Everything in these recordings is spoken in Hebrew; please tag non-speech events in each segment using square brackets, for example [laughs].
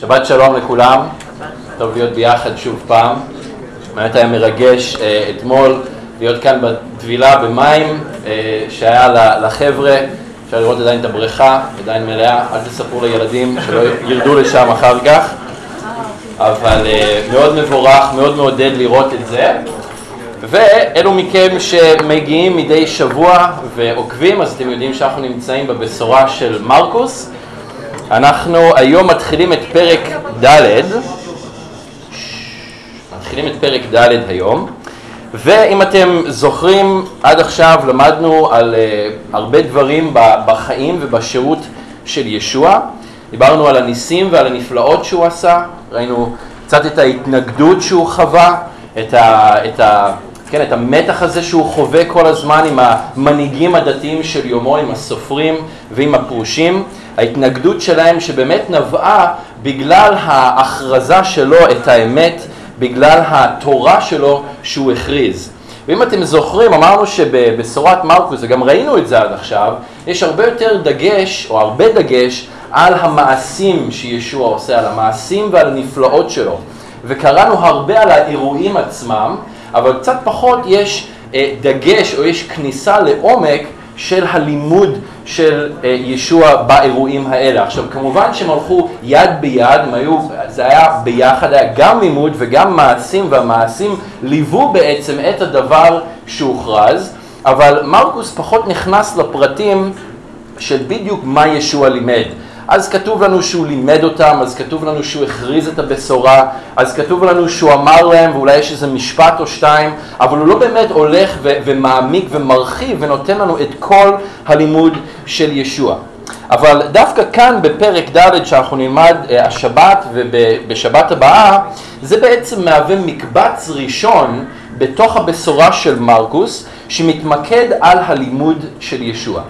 שבת שלום לכולם, טוב להיות ביחד שוב פעם. באמת היה מרגש אה, אתמול להיות כאן בטבילה במים אה, שהיה לחבר'ה, אפשר לראות עדיין את הבריכה, עדיין מלאה, אל תספרו לילדים שלא ירדו לשם אחר כך, אבל אה, מאוד מבורך, מאוד מעודד לראות את זה. ואלו מכם שמגיעים מדי שבוע ועוקבים, אז אתם יודעים שאנחנו נמצאים בבשורה של מרקוס. אנחנו היום מתחילים את פרק ד', מתחילים את פרק ד' היום, ואם אתם זוכרים, עד עכשיו למדנו על uh, הרבה דברים בחיים ובשירות של ישוע. דיברנו על הניסים ועל הנפלאות שהוא עשה, ראינו קצת את ההתנגדות שהוא חווה, את, ה, את, ה, כן, את המתח הזה שהוא חווה כל הזמן עם המנהיגים הדתיים של יומו, עם הסופרים ועם הפרושים. ההתנגדות שלהם שבאמת נבעה בגלל ההכרזה שלו את האמת, בגלל התורה שלו שהוא הכריז. ואם אתם זוכרים, אמרנו שבבשורת מרקוס, וגם ראינו את זה עד עכשיו, יש הרבה יותר דגש, או הרבה דגש, על המעשים שישוע עושה, על המעשים ועל הנפלאות שלו. וקראנו הרבה על האירועים עצמם, אבל קצת פחות יש אה, דגש או יש כניסה לעומק של הלימוד של אה, ישוע באירועים האלה. עכשיו כמובן שהם הלכו יד ביד, היו, זה היה ביחד, היה גם לימוד וגם מעשים, והמעשים ליוו בעצם את הדבר שהוכרז, אבל מרקוס פחות נכנס לפרטים של בדיוק מה ישוע לימד. אז כתוב לנו שהוא לימד אותם, אז כתוב לנו שהוא הכריז את הבשורה, אז כתוב לנו שהוא אמר להם, ואולי יש איזה משפט או שתיים, אבל הוא לא באמת הולך ו- ומעמיק ומרחיב ונותן לנו את כל הלימוד של ישוע. אבל דווקא כאן בפרק ד' שאנחנו נלמד uh, השבת ובשבת הבאה, זה בעצם מהווה מקבץ ראשון בתוך הבשורה של מרקוס, שמתמקד על הלימוד של ישוע.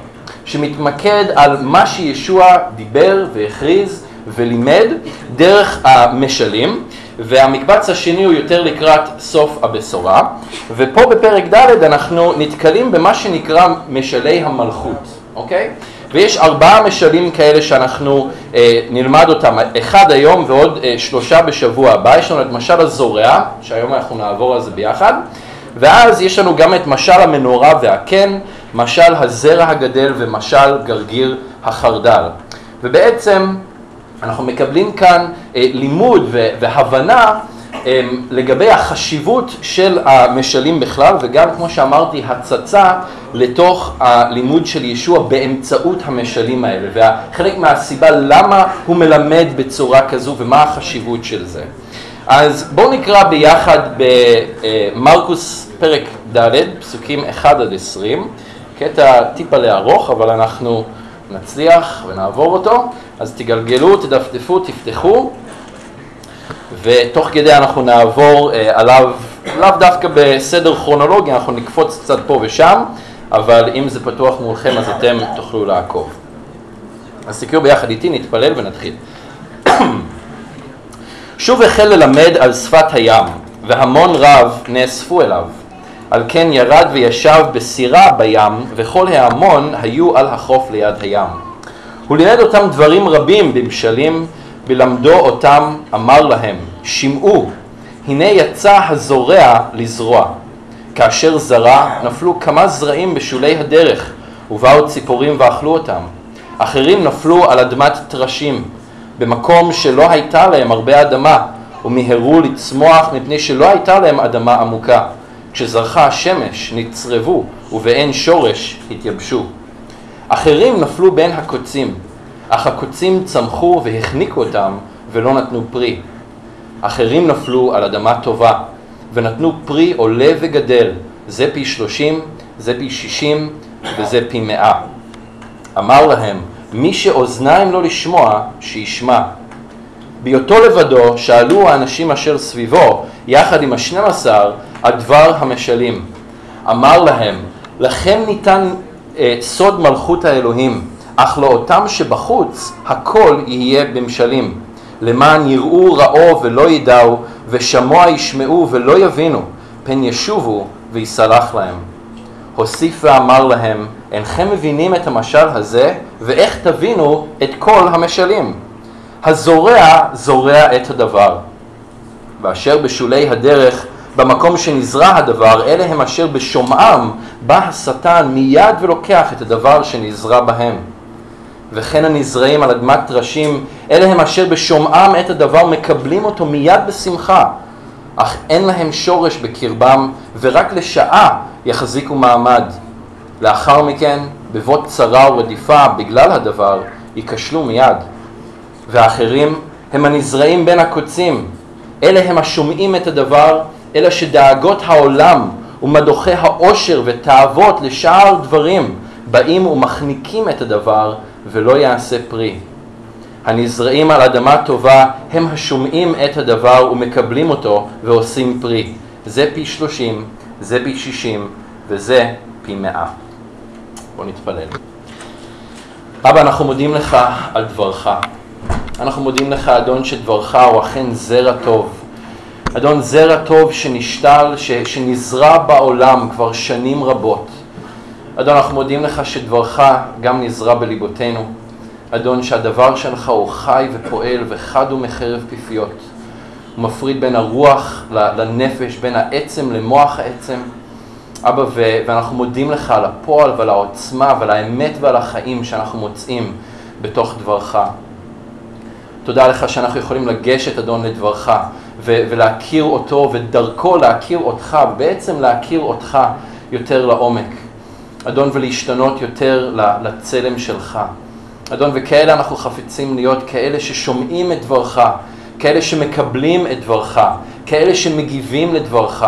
שמתמקד על מה שישוע דיבר והכריז ולימד דרך המשלים, והמקבץ השני הוא יותר לקראת סוף הבשורה, ופה בפרק ד' אנחנו נתקלים במה שנקרא משלי המלכות, אוקיי? ויש ארבעה משלים כאלה שאנחנו אה, נלמד אותם, אחד היום ועוד אה, שלושה בשבוע הבא, יש לנו את משל הזורע, שהיום אנחנו נעבור על זה ביחד, ואז יש לנו גם את משל המנורה והקן, משל הזרע הגדל ומשל גרגיר החרדל. ובעצם אנחנו מקבלים כאן אה, לימוד והבנה אה, לגבי החשיבות של המשלים בכלל, וגם כמו שאמרתי, הצצה לתוך הלימוד של ישוע באמצעות המשלים האלה, וחלק מהסיבה למה הוא מלמד בצורה כזו ומה החשיבות של זה. אז בואו נקרא ביחד במרקוס פרק ד', פסוקים 1 עד 20. קטע טיפה לארוך, אבל אנחנו נצליח ונעבור אותו. אז תגלגלו, תדפדפו, תפתחו, ותוך כדי אנחנו נעבור אה, עליו, לאו דווקא בסדר כרונולוגי, אנחנו נקפוץ קצת פה ושם, אבל אם זה פתוח מולכם אז אתם תוכלו לעקוב. אז תקראו ביחד איתי, נתפלל ונתחיל. [clears throat] שוב החל ללמד על שפת הים, והמון רב נאספו אליו. על כן ירד וישב בסירה בים, וכל ההמון היו על החוף ליד הים. הוא לימד אותם דברים רבים במשלים, ולמדו אותם אמר להם, שמעו, הנה יצא הזורע לזרוע. כאשר זרע, נפלו כמה זרעים בשולי הדרך, ובאו ציפורים ואכלו אותם. אחרים נפלו על אדמת טרשים, במקום שלא הייתה להם הרבה אדמה, ומיהרו לצמוח מפני שלא הייתה להם אדמה עמוקה. כשזרחה השמש נצרבו, ובאין שורש התייבשו. אחרים נפלו בין הקוצים, אך הקוצים צמחו והחניקו אותם, ולא נתנו פרי. אחרים נפלו על אדמה טובה, ונתנו פרי עולה וגדל, זה פי שלושים, זה פי שישים, וזה פי מאה. אמר להם, מי שאוזניים לו לשמוע, שישמע. בהיותו לבדו, שאלו האנשים אשר סביבו, יחד עם השנים עשר, על דבר המשלים. אמר להם, לכם ניתן אה, סוד מלכות האלוהים, אך לאותם שבחוץ הכל יהיה במשלים. למען יראו ראו ולא ידעו, ושמוע ישמעו ולא יבינו, פן ישובו ויסלח להם. הוסיף ואמר להם, אינכם מבינים את המשל הזה, ואיך תבינו את כל המשלים? הזורע זורע את הדבר. ואשר בשולי הדרך, במקום שנזרע הדבר, אלה הם אשר בשומעם בא השטן מיד ולוקח את הדבר שנזרע בהם. וכן הנזרעים על אדמת טרשים, אלה הם אשר בשומעם את הדבר מקבלים אותו מיד בשמחה, אך אין להם שורש בקרבם, ורק לשעה יחזיקו מעמד. לאחר מכן, בבות צרה ורדיפה בגלל הדבר, ייכשלו מיד. והאחרים הם הנזרעים בין הקוצים, אלה הם השומעים את הדבר, אלא שדאגות העולם ומדוכי העושר ותאוות לשאר דברים באים ומחניקים את הדבר ולא יעשה פרי. הנזרעים על אדמה טובה הם השומעים את הדבר ומקבלים אותו ועושים פרי. זה פי שלושים, זה פי שישים וזה פי מאה. בוא נתפלל. אבא, אנחנו מודים לך על דברך. אנחנו מודים לך, אדון, שדברך הוא אכן זרע טוב. אדון, זרע טוב שנשתל, ש, שנזרע בעולם כבר שנים רבות. אדון, אנחנו מודים לך שדברך גם נזרע בליבותינו. אדון, שהדבר שלך הוא חי ופועל וחד הוא מחרב פיפיות. הוא מפריד בין הרוח לנפש, בין העצם למוח העצם. אבא, ו- ואנחנו מודים לך על הפועל ועל העוצמה ועל האמת ועל החיים שאנחנו מוצאים בתוך דברך. תודה לך שאנחנו יכולים לגשת, אדון, לדברך ו- ולהכיר אותו ודרכו להכיר אותך, ובעצם להכיר אותך יותר לעומק. אדון, ולהשתנות יותר לצלם שלך. אדון, וכאלה אנחנו חפצים להיות, כאלה ששומעים את דברך, כאלה שמקבלים את דברך, כאלה שמגיבים לדברך,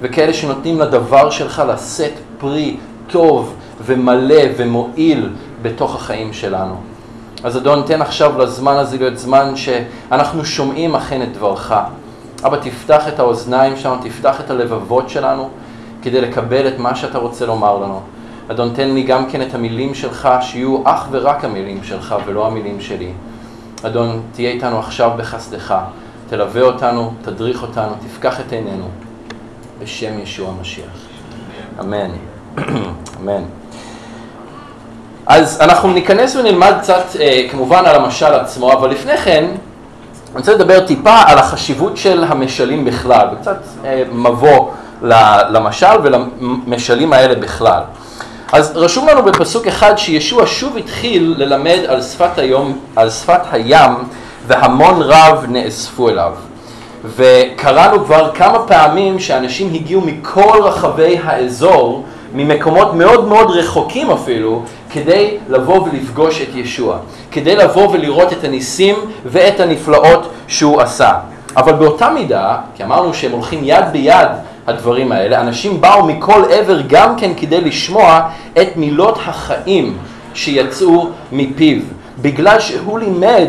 וכאלה שנותנים לדבר שלך לשאת פרי טוב ומלא ומועיל בתוך החיים שלנו. אז אדון, תן עכשיו לזמן הזה להיות זמן שאנחנו שומעים אכן את דברך. אבא, תפתח את האוזניים שלנו, תפתח את הלבבות שלנו, כדי לקבל את מה שאתה רוצה לומר לנו. אדון, תן לי גם כן את המילים שלך, שיהיו אך ורק המילים שלך ולא המילים שלי. אדון, תהיה איתנו עכשיו בחסדך, תלווה אותנו, תדריך אותנו, תפקח את עינינו, בשם ישוע המשיח. אמן. [clears throat] אמן. אז אנחנו ניכנס ונלמד קצת אה, כמובן על המשל עצמו, אבל לפני כן אני רוצה לדבר טיפה על החשיבות של המשלים בכלל, וקצת אה, מבוא למשל ולמשלים האלה בכלל. אז רשום לנו בפסוק אחד שישוע שוב התחיל ללמד על שפת, היום, על שפת הים והמון רב נאספו אליו. וקראנו כבר כמה פעמים שאנשים הגיעו מכל רחבי האזור, ממקומות מאוד מאוד רחוקים אפילו, כדי לבוא ולפגוש את ישוע, כדי לבוא ולראות את הניסים ואת הנפלאות שהוא עשה. אבל באותה מידה, כי אמרנו שהם הולכים יד ביד הדברים האלה, אנשים באו מכל עבר גם כן כדי לשמוע את מילות החיים שיצאו מפיו, בגלל שהוא לימד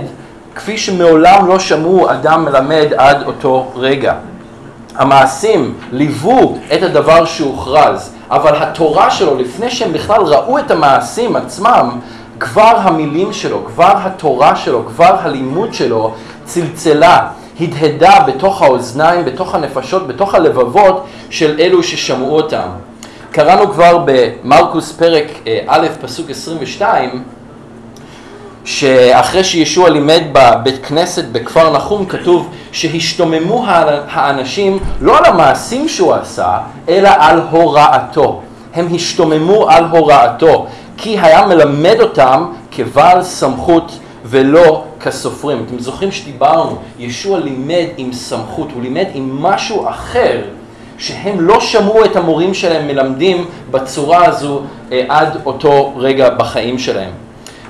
כפי שמעולם לא שמעו אדם מלמד עד אותו רגע. המעשים ליוו את הדבר שהוכרז, אבל התורה שלו, לפני שהם בכלל ראו את המעשים עצמם, כבר המילים שלו, כבר התורה שלו, כבר הלימוד שלו צלצלה, הדהדה בתוך האוזניים, בתוך הנפשות, בתוך הלבבות של אלו ששמעו אותם. קראנו כבר במרקוס פרק אה, א', פסוק 22, שאחרי שישוע לימד בבית כנסת בכפר נחום, כתוב שהשתוממו האנשים לא על המעשים שהוא עשה, אלא על הוראתו. הם השתוממו על הוראתו, כי היה מלמד אותם כבעל סמכות ולא כסופרים. אתם זוכרים שדיברנו, ישוע לימד עם סמכות, הוא לימד עם משהו אחר, שהם לא שמעו את המורים שלהם מלמדים בצורה הזו אה, עד אותו רגע בחיים שלהם.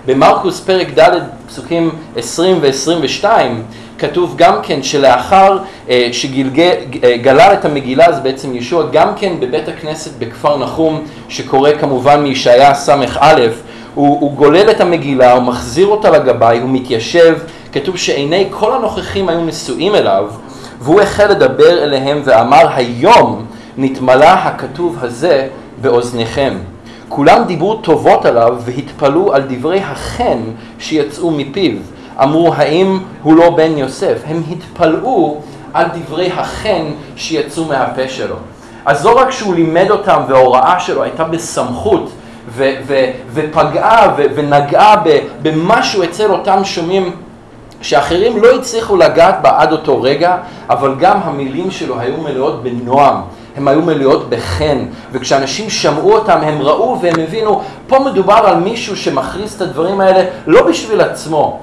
במרקוס פרק ד' פסוקים 20 ו-22 כתוב גם כן שלאחר אה, שגלל אה, את המגילה אז בעצם ישוע גם כן בבית הכנסת בכפר נחום שקורא כמובן מישעיה ס"א הוא, הוא גולל את המגילה, הוא מחזיר אותה לגבאי, הוא מתיישב, כתוב שעיני כל הנוכחים היו נשואים אליו והוא החל לדבר אליהם ואמר היום נתמלא הכתוב הזה באוזניכם כולם דיברו טובות עליו והתפלאו על דברי החן שיצאו מפיו. אמרו, האם הוא לא בן יוסף? הם התפלאו על דברי החן שיצאו מהפה שלו. אז לא רק שהוא לימד אותם וההוראה שלו הייתה בסמכות ו- ו- ופגעה ו- ונגעה במשהו אצל אותם שומעים שאחרים לא הצליחו לגעת בה עד אותו רגע, אבל גם המילים שלו היו מלאות בנועם, הן היו מלאות בחן, וכשאנשים שמעו אותם הם ראו והם הבינו, פה מדובר על מישהו שמכריז את הדברים האלה לא בשביל עצמו.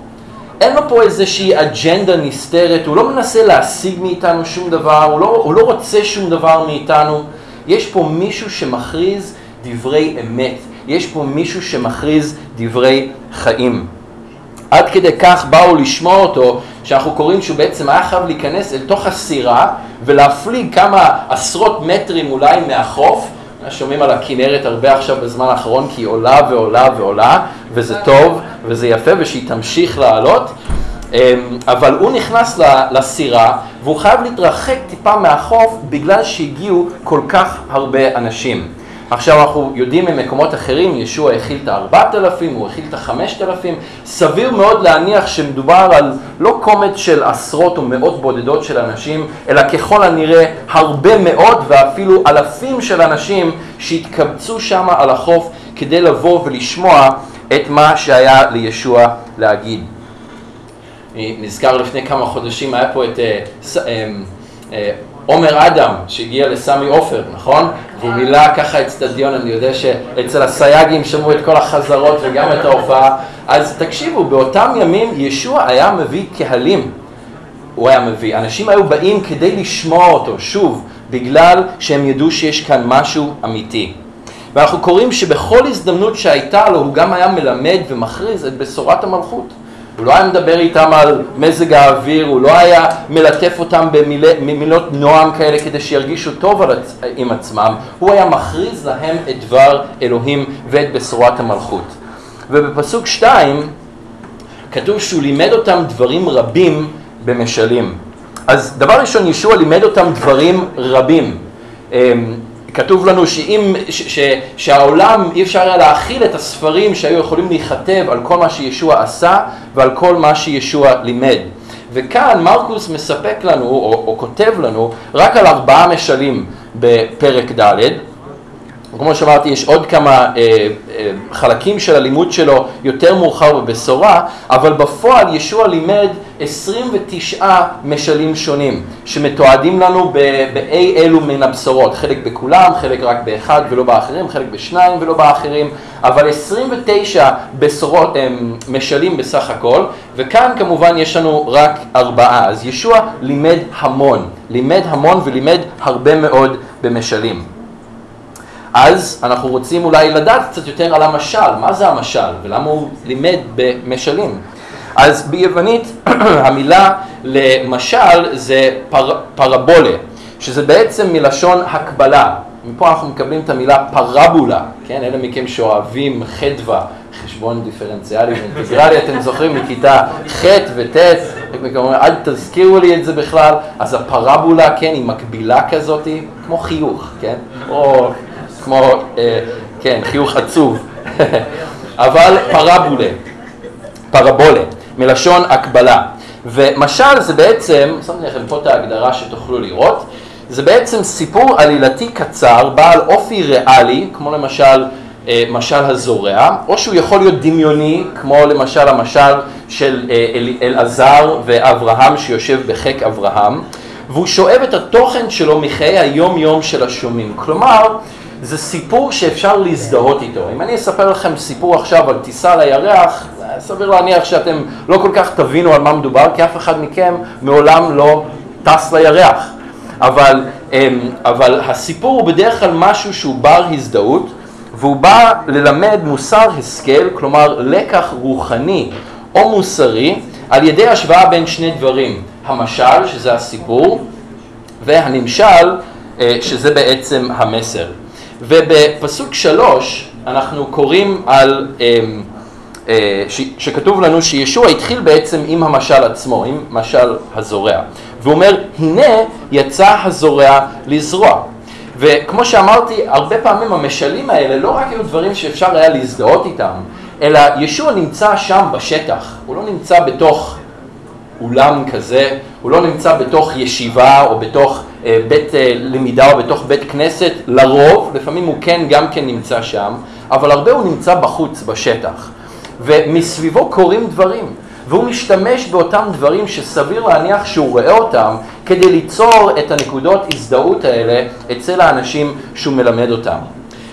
אין לו פה איזושהי אג'נדה נסתרת, הוא לא מנסה להשיג מאיתנו שום דבר, הוא לא, הוא לא רוצה שום דבר מאיתנו. יש פה מישהו שמכריז דברי אמת, יש פה מישהו שמכריז דברי חיים. עד כדי כך באו לשמוע אותו, שאנחנו קוראים שהוא בעצם היה חייב להיכנס אל תוך הסירה ולהפליג כמה עשרות מטרים אולי מהחוף. שומעים על הכנרת הרבה עכשיו בזמן האחרון כי היא עולה ועולה ועולה וזה טוב וזה יפה ושהיא תמשיך לעלות אמ, אבל הוא נכנס לסירה והוא חייב להתרחק טיפה מהחוף בגלל שהגיעו כל כך הרבה אנשים. עכשיו אנחנו יודעים ממקומות אחרים, ישוע הכיל את הארבעת אלפים, הוא הכיל את החמשת אלפים, סביר מאוד להניח שמדובר על לא קומץ של עשרות או מאות בודדות של אנשים, אלא ככל הנראה הרבה מאוד ואפילו אלפים של אנשים שהתקבצו שם על החוף כדי לבוא ולשמוע את מה שהיה לישוע להגיד. נזכר לפני כמה חודשים, היה פה את אה, אה, עומר אדם שהגיע לסמי עופר, נכון? והוא מילא ככה אצטדיון, אני יודע שאצל הסייגים שמעו את כל החזרות וגם את ההופעה. אז תקשיבו, באותם ימים ישוע היה מביא קהלים. הוא היה מביא, אנשים היו באים כדי לשמוע אותו, שוב, בגלל שהם ידעו שיש כאן משהו אמיתי. ואנחנו קוראים שבכל הזדמנות שהייתה לו הוא גם היה מלמד ומכריז את בשורת המלכות. הוא לא היה מדבר איתם על מזג האוויר, הוא לא היה מלטף אותם במילות נועם כאלה כדי שירגישו טוב עם עצמם, הוא היה מכריז להם את דבר אלוהים ואת בשורת המלכות. ובפסוק 2 כתוב שהוא לימד אותם דברים רבים במשלים. אז דבר ראשון, ישוע לימד אותם דברים רבים. כתוב לנו שאם, ש, ש, שהעולם אי אפשר היה להכיל את הספרים שהיו יכולים להיכתב על כל מה שישוע עשה ועל כל מה שישוע לימד. וכאן מרקוס מספק לנו, או, או כותב לנו, רק על ארבעה משלים בפרק ד', כמו שאמרתי, יש עוד כמה אה, אה, חלקים של הלימוד שלו יותר מאוחר בבשורה, אבל בפועל ישוע לימד 29 משלים שונים, שמתועדים לנו באי אלו מן הבשורות, חלק בכולם, חלק רק באחד ולא באחרים, חלק בשניים ולא באחרים, אבל 29 בשורות, אה, משלים בסך הכל, וכאן כמובן יש לנו רק ארבעה, אז ישוע לימד המון, לימד המון ולימד הרבה מאוד במשלים. אז אנחנו רוצים אולי לדעת קצת יותר על המשל, מה זה המשל ולמה הוא לימד במשלים. אז ביוונית [clears throat] המילה למשל זה פר, פרבולה, שזה בעצם מלשון הקבלה. מפה אנחנו מקבלים את המילה פרבולה, כן? אלה מכם שאוהבים חדווה, חשבון דיפרנציאלי ואינטגרלי, אתם זוכרים מכיתה ח' וט', אל תזכירו לי את זה בכלל, אז הפרבולה, כן, היא מקבילה כזאת, כמו חיוך, כן? או כמו, אה, כן, חיוך עצוב, [laughs] אבל פרבולה, פרבולה, מלשון הקבלה. ומשל זה בעצם, שמתי לכם פה את ההגדרה שתוכלו לראות, זה בעצם סיפור עלילתי קצר, בעל אופי ריאלי, כמו למשל אה, משל הזורע, או שהוא יכול להיות דמיוני, כמו למשל המשל של אה, אלעזר ואברהם שיושב בחיק אברהם, והוא שואב את התוכן שלו מחיי היום יום של השומעים. כלומר, זה סיפור שאפשר להזדהות איתו. אם אני אספר לכם סיפור עכשיו על טיסה לירח, סביר להניח שאתם לא כל כך תבינו על מה מדובר, כי אף אחד מכם מעולם לא טס לירח. אבל, אמ, אבל הסיפור הוא בדרך כלל משהו שהוא בר הזדהות, והוא בא ללמד מוסר השכל, כלומר לקח רוחני או מוסרי, על ידי השוואה בין שני דברים, המשל, שזה הסיפור, והנמשל, אה, שזה בעצם המסר. ובפסוק שלוש אנחנו קוראים על, אמ, אה, שכתוב לנו שישוע התחיל בעצם עם המשל עצמו, עם משל הזורע. והוא אומר, הנה יצא הזורע לזרוע. וכמו שאמרתי, הרבה פעמים המשלים האלה לא רק היו דברים שאפשר היה להזדהות איתם, אלא ישוע נמצא שם בשטח, הוא לא נמצא בתוך אולם כזה, הוא לא נמצא בתוך ישיבה או בתוך בית אה, למידה או בתוך בית כנסת, לרוב, לפעמים הוא כן גם כן נמצא שם, אבל הרבה הוא נמצא בחוץ, בשטח. ומסביבו קורים דברים. והוא משתמש באותם דברים שסביר להניח שהוא רואה אותם כדי ליצור את הנקודות הזדהות האלה אצל האנשים שהוא מלמד אותם.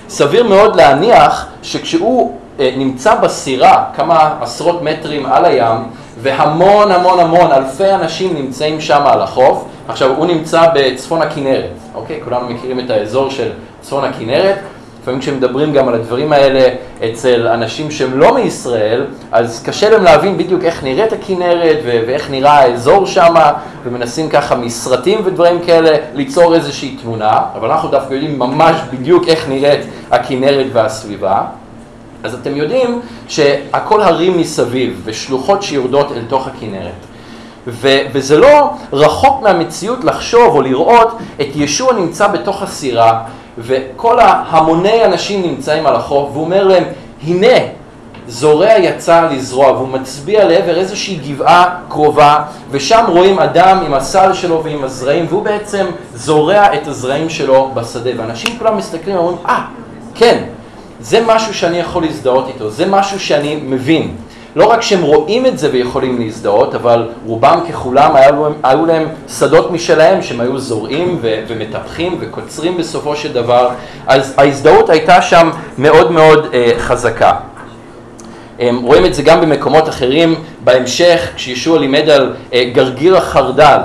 סביר מאוד להניח שכשהוא אה, נמצא בסירה כמה עשרות מטרים על הים והמון המון המון אלפי אנשים נמצאים שם על החוף, עכשיו הוא נמצא בצפון הכנרת, אוקיי? כולנו מכירים את האזור של צפון הכנרת, לפעמים כשמדברים גם על הדברים האלה אצל אנשים שהם לא מישראל, אז קשה להם להבין בדיוק איך נראית הכנרת ואיך נראה האזור שם, ומנסים ככה מסרטים ודברים כאלה ליצור איזושהי תמונה, אבל אנחנו דווקא יודעים ממש בדיוק איך נראית הכנרת והסביבה. אז אתם יודעים שהכל הרים מסביב ושלוחות שיורדות אל תוך הכנרת. ו- וזה לא רחוק מהמציאות לחשוב או לראות את ישוע נמצא בתוך הסירה וכל ההמוני אנשים נמצאים על החוף והוא אומר להם הנה זורע יצא לזרוע והוא מצביע לעבר איזושהי גבעה קרובה ושם רואים אדם עם הסל שלו ועם הזרעים והוא בעצם זורע את הזרעים שלו בשדה ואנשים כולם מסתכלים ואומרים אה ah, כן זה משהו שאני יכול להזדהות איתו, זה משהו שאני מבין. לא רק שהם רואים את זה ויכולים להזדהות, אבל רובם ככולם היו, היו להם שדות משלהם שהם היו זורעים ומטפחים וקוצרים בסופו של דבר, אז ההזדהות הייתה שם מאוד מאוד אה, חזקה. הם רואים את זה גם במקומות אחרים, בהמשך כשישוע לימד על אה, גרגיר החרדל,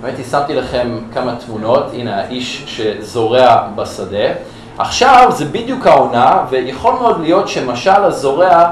באמת שמתי לכם כמה תמונות, הנה האיש שזורע בשדה. עכשיו זה בדיוק העונה, ויכול מאוד להיות שמשל הזורע,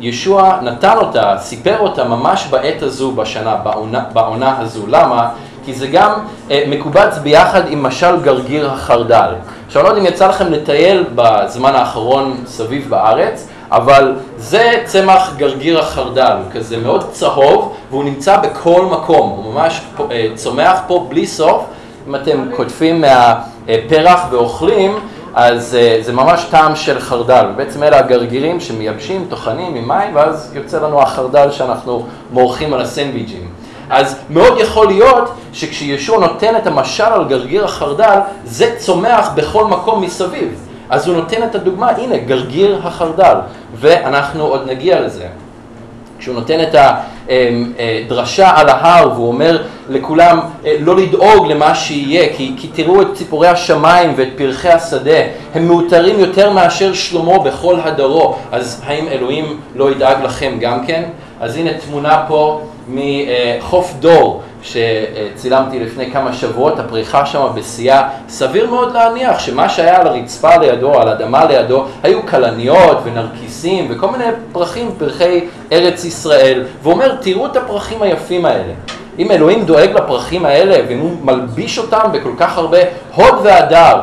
ישוע נתן אותה, סיפר אותה ממש בעת הזו בשנה, בעונה, בעונה הזו. למה? כי זה גם אה, מקובץ ביחד עם משל גרגיר החרדל. עכשיו, לא יודע אם יצא לכם לטייל בזמן האחרון סביב בארץ, אבל זה צמח גרגיר החרדל, כזה מאוד צהוב, והוא נמצא בכל מקום, הוא ממש אה, צומח פה בלי סוף. אם אתם קוטפים מהפרח ואוכלים, אז אה, זה ממש טעם של חרדל. בעצם אלה הגרגירים שמייבשים, טוחנים עם מים, ואז יוצא לנו החרדל שאנחנו מורחים על הסנדוויג'ים. אז מאוד יכול להיות שכשישוע נותן את המשל על גרגיר החרדל, זה צומח בכל מקום מסביב. אז הוא נותן את הדוגמה, הנה, גרגיר החרדל, ואנחנו עוד נגיע לזה. כשהוא נותן את הדרשה על ההר והוא אומר לכולם אה, לא לדאוג למה שיהיה כי, כי תראו את ציפורי השמיים ואת פרחי השדה הם מאותרים יותר מאשר שלמה בכל הדרו אז האם אלוהים לא ידאג לכם גם כן? אז הנה תמונה פה מחוף דור שצילמתי לפני כמה שבועות, הפריחה שם בשיאה, סביר מאוד להניח שמה שהיה על הרצפה לידו, על האדמה לידו, היו כלניות ונרקיסים וכל מיני פרחים, פרחי ארץ ישראל, והוא אומר, תראו את הפרחים היפים האלה. אם אלוהים דואג לפרחים האלה, ואם הוא מלביש אותם בכל כך הרבה הוד והדר,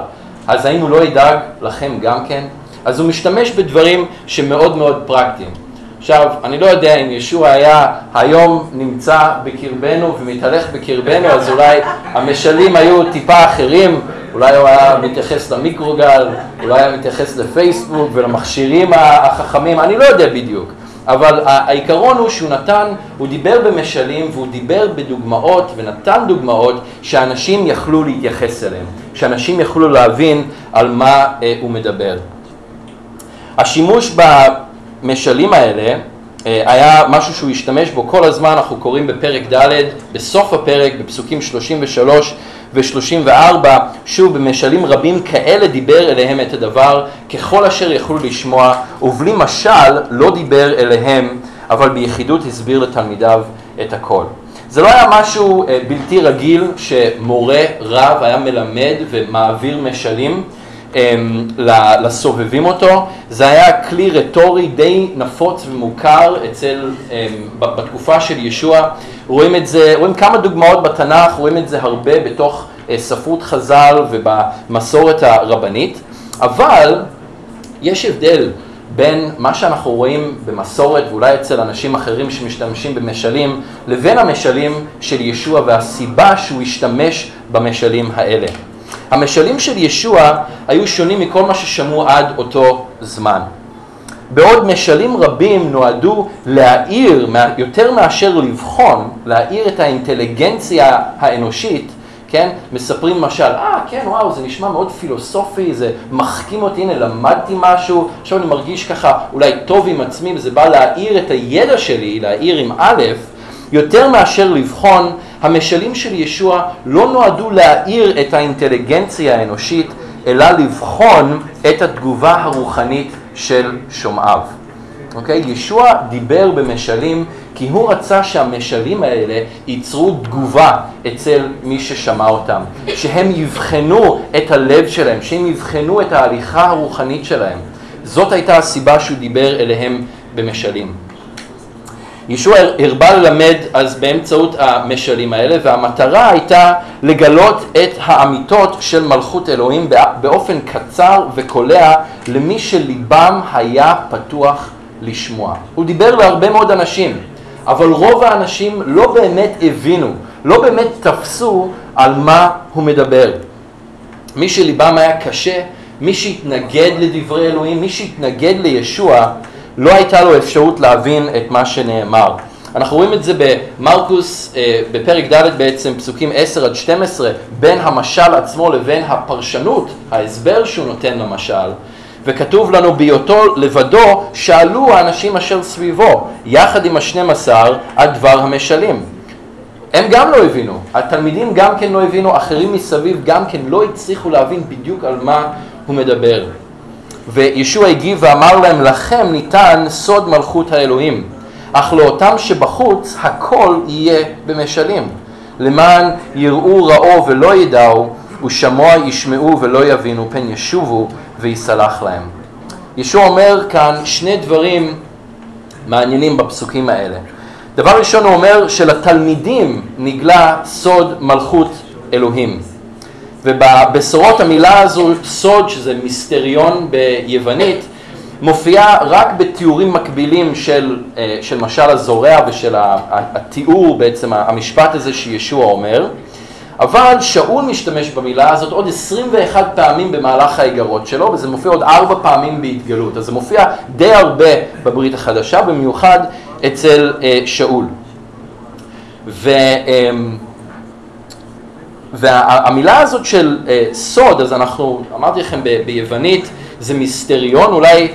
אז האם הוא לא ידאג לכם גם כן? אז הוא משתמש בדברים שמאוד מאוד פרקטיים. עכשיו, אני לא יודע אם ישוע היה היום נמצא בקרבנו ומתהלך בקרבנו, אז אולי המשלים היו טיפה אחרים, אולי הוא היה מתייחס למיקרוגל, אולי היה מתייחס לפייסבוק ולמכשירים החכמים, אני לא יודע בדיוק. אבל העיקרון הוא שהוא נתן, הוא דיבר במשלים והוא דיבר בדוגמאות ונתן דוגמאות שאנשים יכלו להתייחס אליהם, שאנשים יכלו להבין על מה אה, הוא מדבר. השימוש המשלים האלה אה, היה משהו שהוא השתמש בו כל הזמן, אנחנו קוראים בפרק ד', בסוף הפרק, בפסוקים 33 ו-34, שוב במשלים רבים כאלה דיבר אליהם את הדבר, ככל אשר יכלו לשמוע, ובלי משל לא דיבר אליהם, אבל ביחידות הסביר לתלמידיו את הכל. זה לא היה משהו אה, בלתי רגיל שמורה רב היה מלמד ומעביר משלים. אמ, לסובבים אותו, זה היה כלי רטורי די נפוץ ומוכר אצל, אמ, בתקופה של ישוע, רואים את זה, רואים כמה דוגמאות בתנ"ך, רואים את זה הרבה בתוך אה, ספרות חז"ל ובמסורת הרבנית, אבל יש הבדל בין מה שאנחנו רואים במסורת ואולי אצל אנשים אחרים שמשתמשים במשלים לבין המשלים של ישוע והסיבה שהוא השתמש במשלים האלה. המשלים של ישוע היו שונים מכל מה ששמעו עד אותו זמן. בעוד משלים רבים נועדו להאיר, יותר מאשר לבחון, להאיר את האינטליגנציה האנושית, כן? מספרים משל, אה, כן, וואו, זה נשמע מאוד פילוסופי, זה מחכים אותי, הנה, למדתי משהו, עכשיו אני מרגיש ככה אולי טוב עם עצמי, וזה בא להאיר את הידע שלי, להאיר עם א', יותר מאשר לבחון, המשלים של ישוע לא נועדו להאיר את האינטליגנציה האנושית, אלא לבחון את התגובה הרוחנית של שומעיו. אוקיי? ישוע דיבר במשלים כי הוא רצה שהמשלים האלה ייצרו תגובה אצל מי ששמע אותם, שהם יבחנו את הלב שלהם, שהם יבחנו את ההליכה הרוחנית שלהם. זאת הייתה הסיבה שהוא דיבר אליהם במשלים. ישוע הרבה ללמד אז באמצעות המשלים האלה, והמטרה הייתה לגלות את האמיתות של מלכות אלוהים באופן קצר וקולע למי שליבם היה פתוח לשמוע. הוא דיבר להרבה מאוד אנשים, אבל רוב האנשים לא באמת הבינו, לא באמת תפסו על מה הוא מדבר. מי שליבם היה קשה, מי שהתנגד לדברי אלוהים, מי שהתנגד לישוע, לא הייתה לו אפשרות להבין את מה שנאמר. אנחנו רואים את זה במרקוס, אה, בפרק ד' בעצם, פסוקים 10 עד 12, בין המשל עצמו לבין הפרשנות, ההסבר שהוא נותן למשל. וכתוב לנו בהיותו לבדו, שאלו האנשים אשר סביבו, יחד עם השנים עשר, על דבר המשלים. הם גם לא הבינו, התלמידים גם כן לא הבינו, אחרים מסביב גם כן לא הצליחו להבין בדיוק על מה הוא מדבר. וישוע הגיב ואמר להם, לכם ניתן סוד מלכות האלוהים, אך לאותם שבחוץ הכל יהיה במשלים. למען יראו ראו ולא ידעו, ושמוע ישמעו ולא יבינו, פן ישובו ויסלח להם. ישוע אומר כאן שני דברים מעניינים בפסוקים האלה. דבר ראשון הוא אומר שלתלמידים נגלה סוד מלכות אלוהים. ובבשורות המילה הזו, סוד, שזה מיסטריון ביוונית, מופיעה רק בתיאורים מקבילים של, אה, של משל הזורע ושל התיאור, בעצם המשפט הזה שישוע אומר. אבל שאול משתמש במילה הזאת עוד 21 פעמים במהלך האיגרות שלו, וזה מופיע עוד ארבע פעמים בהתגלות. אז זה מופיע די הרבה בברית החדשה, במיוחד אצל אה, שאול. ו, אה, והמילה הזאת של אה, סוד, אז אנחנו, אמרתי לכם ב, ביוונית, זה מיסטריון, אולי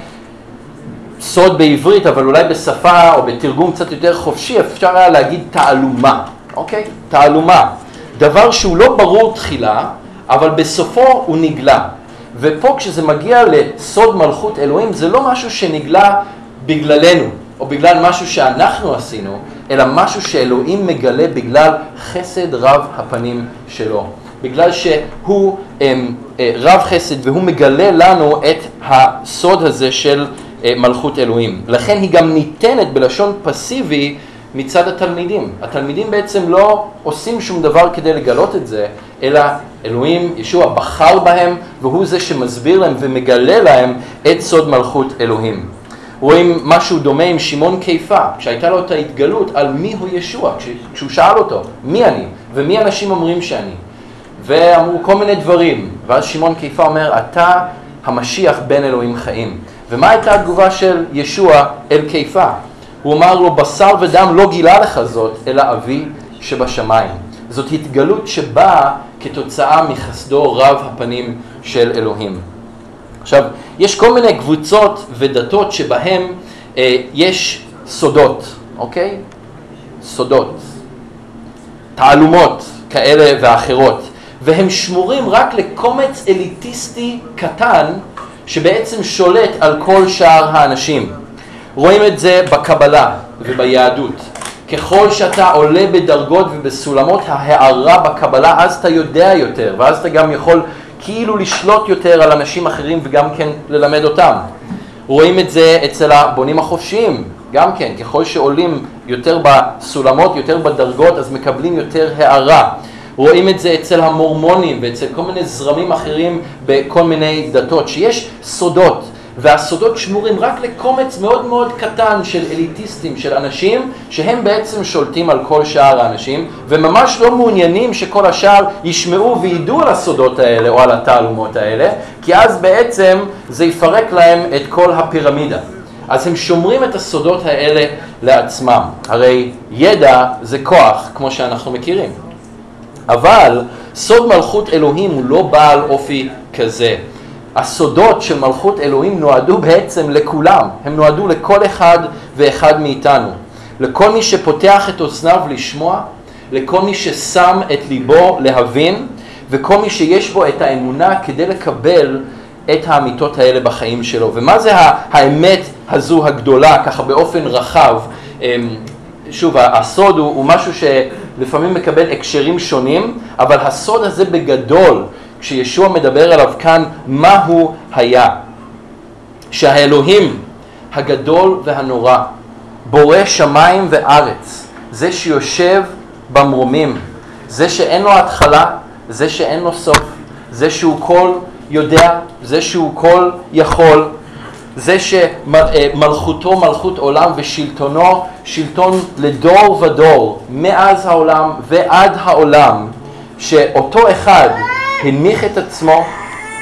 סוד בעברית, אבל אולי בשפה או בתרגום קצת יותר חופשי, אפשר היה להגיד תעלומה, אוקיי? תעלומה. דבר שהוא לא ברור תחילה, אבל בסופו הוא נגלה. ופה כשזה מגיע לסוד מלכות אלוהים, זה לא משהו שנגלה בגללנו, או בגלל משהו שאנחנו עשינו, אלא משהו שאלוהים מגלה בגלל חסד רב הפנים שלו. בגלל שהוא הם, אה, רב חסד והוא מגלה לנו את הסוד הזה של אה, מלכות אלוהים. לכן היא גם ניתנת בלשון פסיבי מצד התלמידים. התלמידים בעצם לא עושים שום דבר כדי לגלות את זה, אלא אלוהים, ישוע, בחר בהם, והוא זה שמסביר להם ומגלה להם את סוד מלכות אלוהים. רואים משהו דומה עם שמעון קיפה, כשהייתה לו את ההתגלות על מי הוא ישוע, כשהוא שאל אותו, מי אני, ומי אנשים אומרים שאני. ואמרו כל מיני דברים, ואז שמעון קיפה אומר, אתה המשיח בן אלוהים חיים. ומה הייתה התגובה של ישוע אל קיפה? הוא אמר לו, בשר ודם לא גילה לך זאת, אלא אבי שבשמיים. זאת התגלות שבאה כתוצאה מחסדו רב הפנים של אלוהים. עכשיו, יש כל מיני קבוצות ודתות שבהם אה, יש סודות, אוקיי? סודות, תעלומות כאלה ואחרות, והם שמורים רק לקומץ אליטיסטי קטן שבעצם שולט על כל שאר האנשים. רואים את זה בקבלה וביהדות. ככל שאתה עולה בדרגות ובסולמות ההערה בקבלה, אז אתה יודע יותר, ואז אתה גם יכול כאילו לשלוט יותר על אנשים אחרים וגם כן ללמד אותם. רואים את זה אצל הבונים החופשיים, גם כן, ככל שעולים יותר בסולמות, יותר בדרגות, אז מקבלים יותר הערה. רואים את זה אצל המורמונים ואצל כל מיני זרמים אחרים בכל מיני דתות, שיש סודות. והסודות שמורים רק לקומץ מאוד מאוד קטן של אליטיסטים, של אנשים שהם בעצם שולטים על כל שאר האנשים וממש לא מעוניינים שכל השאר ישמעו וידעו על הסודות האלה או על התעלומות האלה כי אז בעצם זה יפרק להם את כל הפירמידה. אז הם שומרים את הסודות האלה לעצמם. הרי ידע זה כוח, כמו שאנחנו מכירים. אבל סוד מלכות אלוהים הוא לא בעל אופי כזה. הסודות של מלכות אלוהים נועדו בעצם לכולם, הם נועדו לכל אחד ואחד מאיתנו. לכל מי שפותח את אוזניו לשמוע, לכל מי ששם את ליבו להבין, וכל מי שיש בו את האמונה כדי לקבל את האמיתות האלה בחיים שלו. ומה זה האמת הזו הגדולה, ככה באופן רחב? אמ, שוב, הסוד הוא, הוא משהו שלפעמים מקבל הקשרים שונים, אבל הסוד הזה בגדול, כשישוע מדבר עליו כאן, מה הוא היה? שהאלוהים הגדול והנורא, בורא שמיים וארץ, זה שיושב במרומים, זה שאין לו התחלה, זה שאין לו סוף, זה שהוא כל יודע, זה שהוא כל יכול, זה שמלכותו מלכות עולם ושלטונו שלטון לדור ודור, מאז העולם ועד העולם, שאותו אחד הנמיך את עצמו,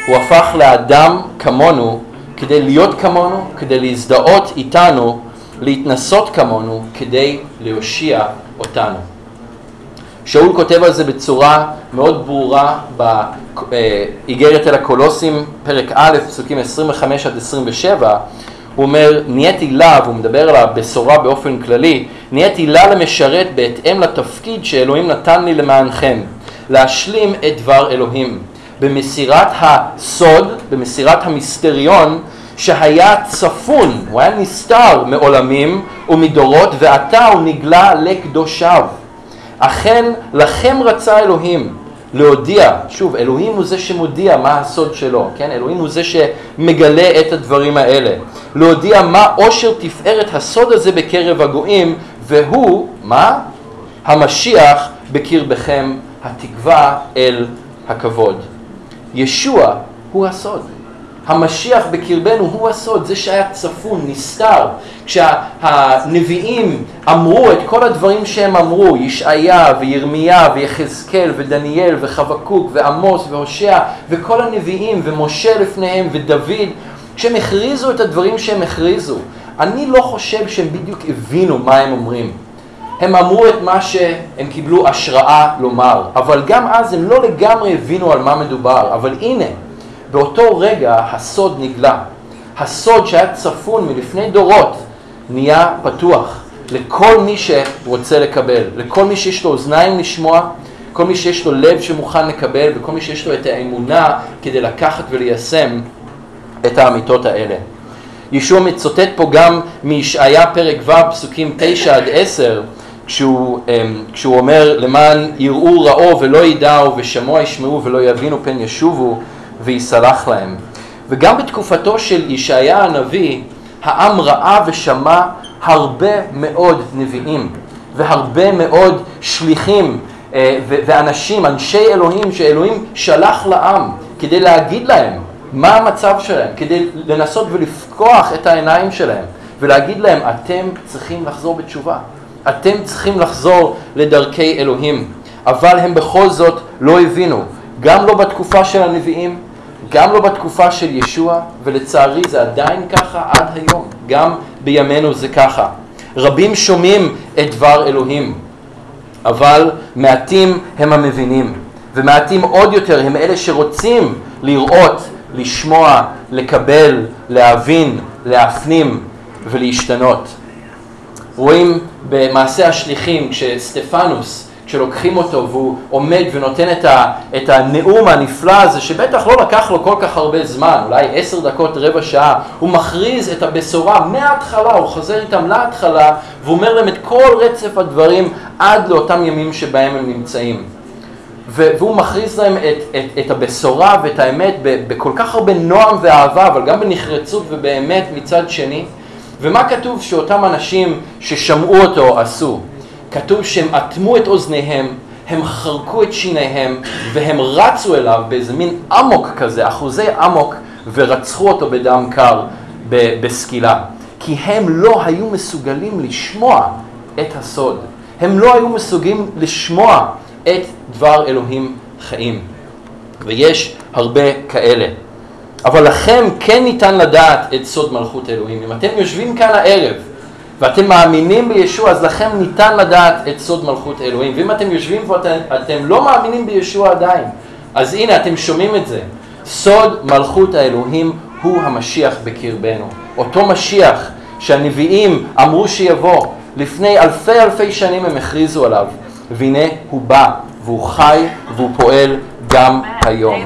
הוא הפך לאדם כמונו, כדי להיות כמונו, כדי להזדהות איתנו, להתנסות כמונו, כדי להושיע אותנו. שאול כותב על זה בצורה מאוד ברורה באיגרת אל הקולוסים, פרק א', פסוקים 25 עד 27, הוא אומר, נהייתי לה, והוא מדבר על הבשורה באופן כללי, נהייתי לה למשרת בהתאם לתפקיד שאלוהים נתן לי למענכם, להשלים את דבר אלוהים, במסירת הסוד, במסירת המסתריון, שהיה צפון, הוא היה נסתר מעולמים ומדורות, ועתה הוא נגלה לקדושיו. אכן לכם רצה אלוהים להודיע, שוב, אלוהים הוא זה שמודיע מה הסוד שלו, כן? אלוהים הוא זה שמגלה את הדברים האלה. להודיע מה עושר תפארת הסוד הזה בקרב הגויים, והוא, מה? המשיח בקרבכם, התקווה אל הכבוד. ישוע הוא הסוד. המשיח בקרבנו הוא הסוד, זה שהיה צפון, נסתר. כשהנביאים אמרו את כל הדברים שהם אמרו, ישעיה וירמיה ויחזקאל ודניאל וחבקוק ועמוס והושע וכל הנביאים ומשה לפניהם ודוד, כשהם הכריזו את הדברים שהם הכריזו, אני לא חושב שהם בדיוק הבינו מה הם אומרים. הם אמרו את מה שהם קיבלו השראה לומר, אבל גם אז הם לא לגמרי הבינו על מה מדובר, אבל הנה, באותו רגע הסוד נגלה. הסוד שהיה צפון מלפני דורות נהיה פתוח לכל מי שרוצה לקבל, לכל מי שיש לו אוזניים לשמוע, כל מי שיש לו לב שמוכן לקבל וכל מי שיש לו את האמונה כדי לקחת וליישם את האמיתות האלה. ישוע מצוטט פה גם מישעיה פרק ו' פסוקים 9 עד 10 כשהוא, אמ, כשהוא אומר למען יראו ראו ולא ידעו ושמוע ישמעו ולא יבינו פן ישובו ויסלח להם. וגם בתקופתו של ישעיה הנביא, העם ראה ושמע הרבה מאוד נביאים והרבה מאוד שליחים אה, ואנשים, אנשי אלוהים, שאלוהים שלח לעם כדי להגיד להם מה המצב שלהם, כדי לנסות ולפקוח את העיניים שלהם ולהגיד להם, אתם צריכים לחזור בתשובה, אתם צריכים לחזור לדרכי אלוהים. אבל הם בכל זאת לא הבינו, גם לא בתקופה של הנביאים גם לא בתקופה של ישוע, ולצערי זה עדיין ככה עד היום, גם בימינו זה ככה. רבים שומעים את דבר אלוהים, אבל מעטים הם המבינים, ומעטים עוד יותר הם אלה שרוצים לראות, לשמוע, לקבל, להבין, להפנים ולהשתנות. רואים במעשה השליחים כשסטפנוס כשלוקחים אותו והוא עומד ונותן את, ה, את הנאום הנפלא הזה, שבטח לא לקח לו כל כך הרבה זמן, אולי עשר דקות, רבע שעה, הוא מכריז את הבשורה מההתחלה, הוא חוזר איתם להתחלה, והוא אומר להם את כל רצף הדברים עד לאותם ימים שבהם הם נמצאים. והוא מכריז להם את, את, את הבשורה ואת האמת בכל כך הרבה נועם ואהבה, אבל גם בנחרצות ובאמת מצד שני. ומה כתוב שאותם אנשים ששמעו אותו עשו? כתוב שהם אטמו את אוזניהם, הם חרקו את שיניהם, והם רצו אליו באיזה מין אמוק כזה, אחוזי אמוק, ורצחו אותו בדם קר בסקילה. כי הם לא היו מסוגלים לשמוע את הסוד. הם לא היו מסוגלים לשמוע את דבר אלוהים חיים. ויש הרבה כאלה. אבל לכם כן ניתן לדעת את סוד מלכות אלוהים. אם אתם יושבים כאן הערב ואתם מאמינים בישוע, אז לכם ניתן לדעת את סוד מלכות אלוהים. ואם אתם יושבים פה, אתם, אתם לא מאמינים בישוע עדיין, אז הנה, אתם שומעים את זה. סוד מלכות האלוהים הוא המשיח בקרבנו. אותו משיח שהנביאים אמרו שיבוא, לפני אלפי אלפי שנים הם הכריזו עליו, והנה הוא בא, והוא חי, והוא פועל גם היום.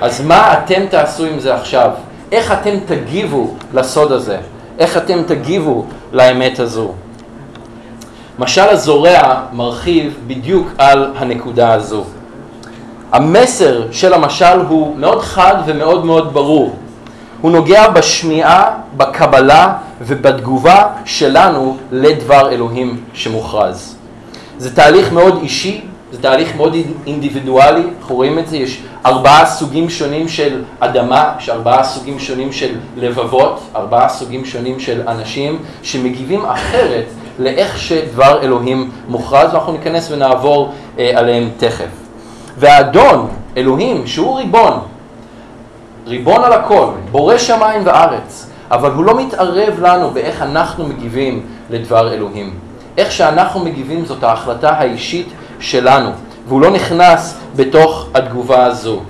אז מה אתם תעשו עם זה עכשיו? איך אתם תגיבו לסוד הזה? איך אתם תגיבו לאמת הזו? משל הזורע מרחיב בדיוק על הנקודה הזו. המסר של המשל הוא מאוד חד ומאוד מאוד ברור. הוא נוגע בשמיעה, בקבלה ובתגובה שלנו לדבר אלוהים שמוכרז. זה תהליך מאוד אישי, זה תהליך מאוד אינדיבידואלי, אנחנו רואים את זה, יש ארבעה סוגים שונים של אדמה, יש ארבעה סוגים שונים של לבבות, ארבעה סוגים שונים של אנשים שמגיבים אחרת לאיך שדבר אלוהים מוכרז, ואנחנו ניכנס ונעבור אה, עליהם תכף. והאדון, אלוהים, שהוא ריבון, ריבון על הכל, בורא שמיים וארץ, אבל הוא לא מתערב לנו באיך אנחנו מגיבים לדבר אלוהים. איך שאנחנו מגיבים זאת ההחלטה האישית שלנו, והוא לא נכנס בתוך התגובה הזו.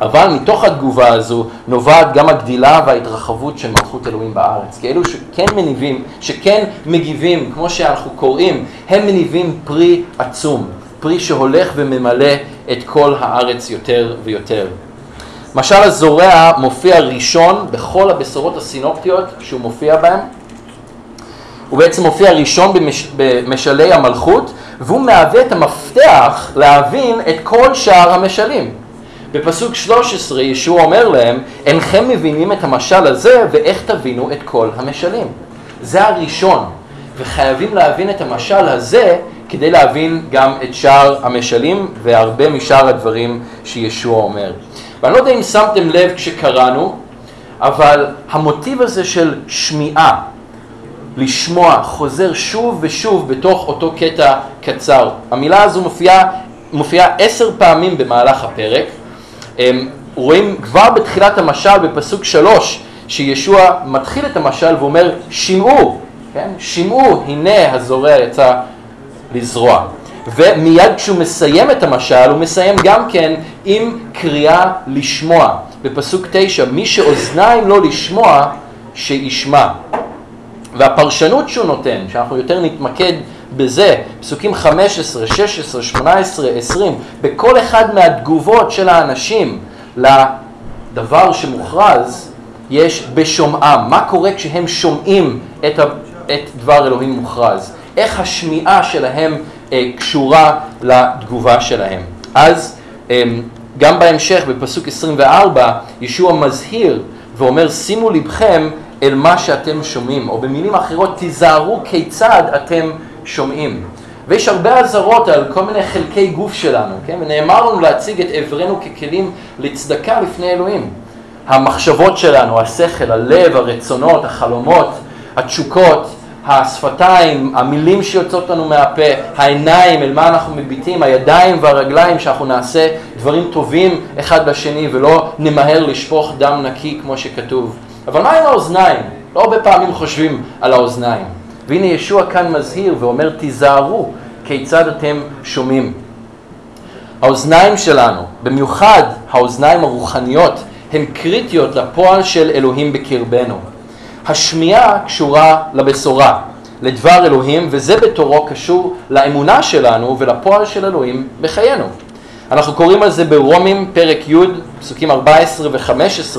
אבל מתוך התגובה הזו נובעת גם הגדילה וההתרחבות של מלכות אלוהים בארץ. כי אלו שכן מניבים, שכן מגיבים, כמו שאנחנו קוראים, הם מניבים פרי עצום, פרי שהולך וממלא את כל הארץ יותר ויותר. משל הזורע מופיע ראשון בכל הבשורות הסינופטיות שהוא מופיע בהן. הוא בעצם מופיע ראשון במש... במשלי המלכות, והוא מהווה את המפתח להבין את כל שאר המשלים. בפסוק 13 ישוע אומר להם, אינכם מבינים את המשל הזה ואיך תבינו את כל המשלים. זה הראשון, וחייבים להבין את המשל הזה כדי להבין גם את שאר המשלים והרבה משאר הדברים שישוע אומר. ואני לא יודע אם שמתם לב כשקראנו, אבל המוטיב הזה של שמיעה, לשמוע, חוזר שוב ושוב בתוך אותו קטע קצר. המילה הזו מופיעה, מופיעה עשר פעמים במהלך הפרק. אמ, רואים כבר בתחילת המשל בפסוק שלוש, שישוע מתחיל את המשל ואומר שמעו, כן? שמעו, הנה הזורע יצא לזרוע. ומיד כשהוא מסיים את המשל, הוא מסיים גם כן עם קריאה לשמוע. בפסוק תשע, מי שאוזניים לא לשמוע, שישמע. והפרשנות שהוא נותן, שאנחנו יותר נתמקד בזה, פסוקים 15, 16, 18, 20, בכל אחד מהתגובות של האנשים לדבר שמוכרז, יש בשומעם. מה קורה כשהם שומעים את, ה, את דבר אלוהים מוכרז? איך השמיעה שלהם אה, קשורה לתגובה שלהם. אז אה, גם בהמשך, בפסוק 24, ישוע מזהיר ואומר, שימו לבכם אל מה שאתם שומעים, או במילים אחרות, תיזהרו כיצד אתם שומעים. ויש הרבה אזהרות על כל מיני חלקי גוף שלנו, כן? ונאמר לנו להציג את אברנו ככלים לצדקה לפני אלוהים. המחשבות שלנו, השכל, הלב, הרצונות, החלומות, התשוקות, השפתיים, המילים שיוצאות לנו מהפה, העיניים, אל מה אנחנו מביטים, הידיים והרגליים, שאנחנו נעשה דברים טובים אחד לשני ולא נמהר לשפוך דם נקי כמו שכתוב. אבל מה עם האוזניים? לא הרבה פעמים חושבים על האוזניים. והנה ישוע כאן מזהיר ואומר, תיזהרו כיצד אתם שומעים. האוזניים שלנו, במיוחד האוזניים הרוחניות, הן קריטיות לפועל של אלוהים בקרבנו. השמיעה קשורה לבשורה, לדבר אלוהים, וזה בתורו קשור לאמונה שלנו ולפועל של אלוהים בחיינו. אנחנו קוראים על זה ברומים פרק י', פסוקים 14 ו-15,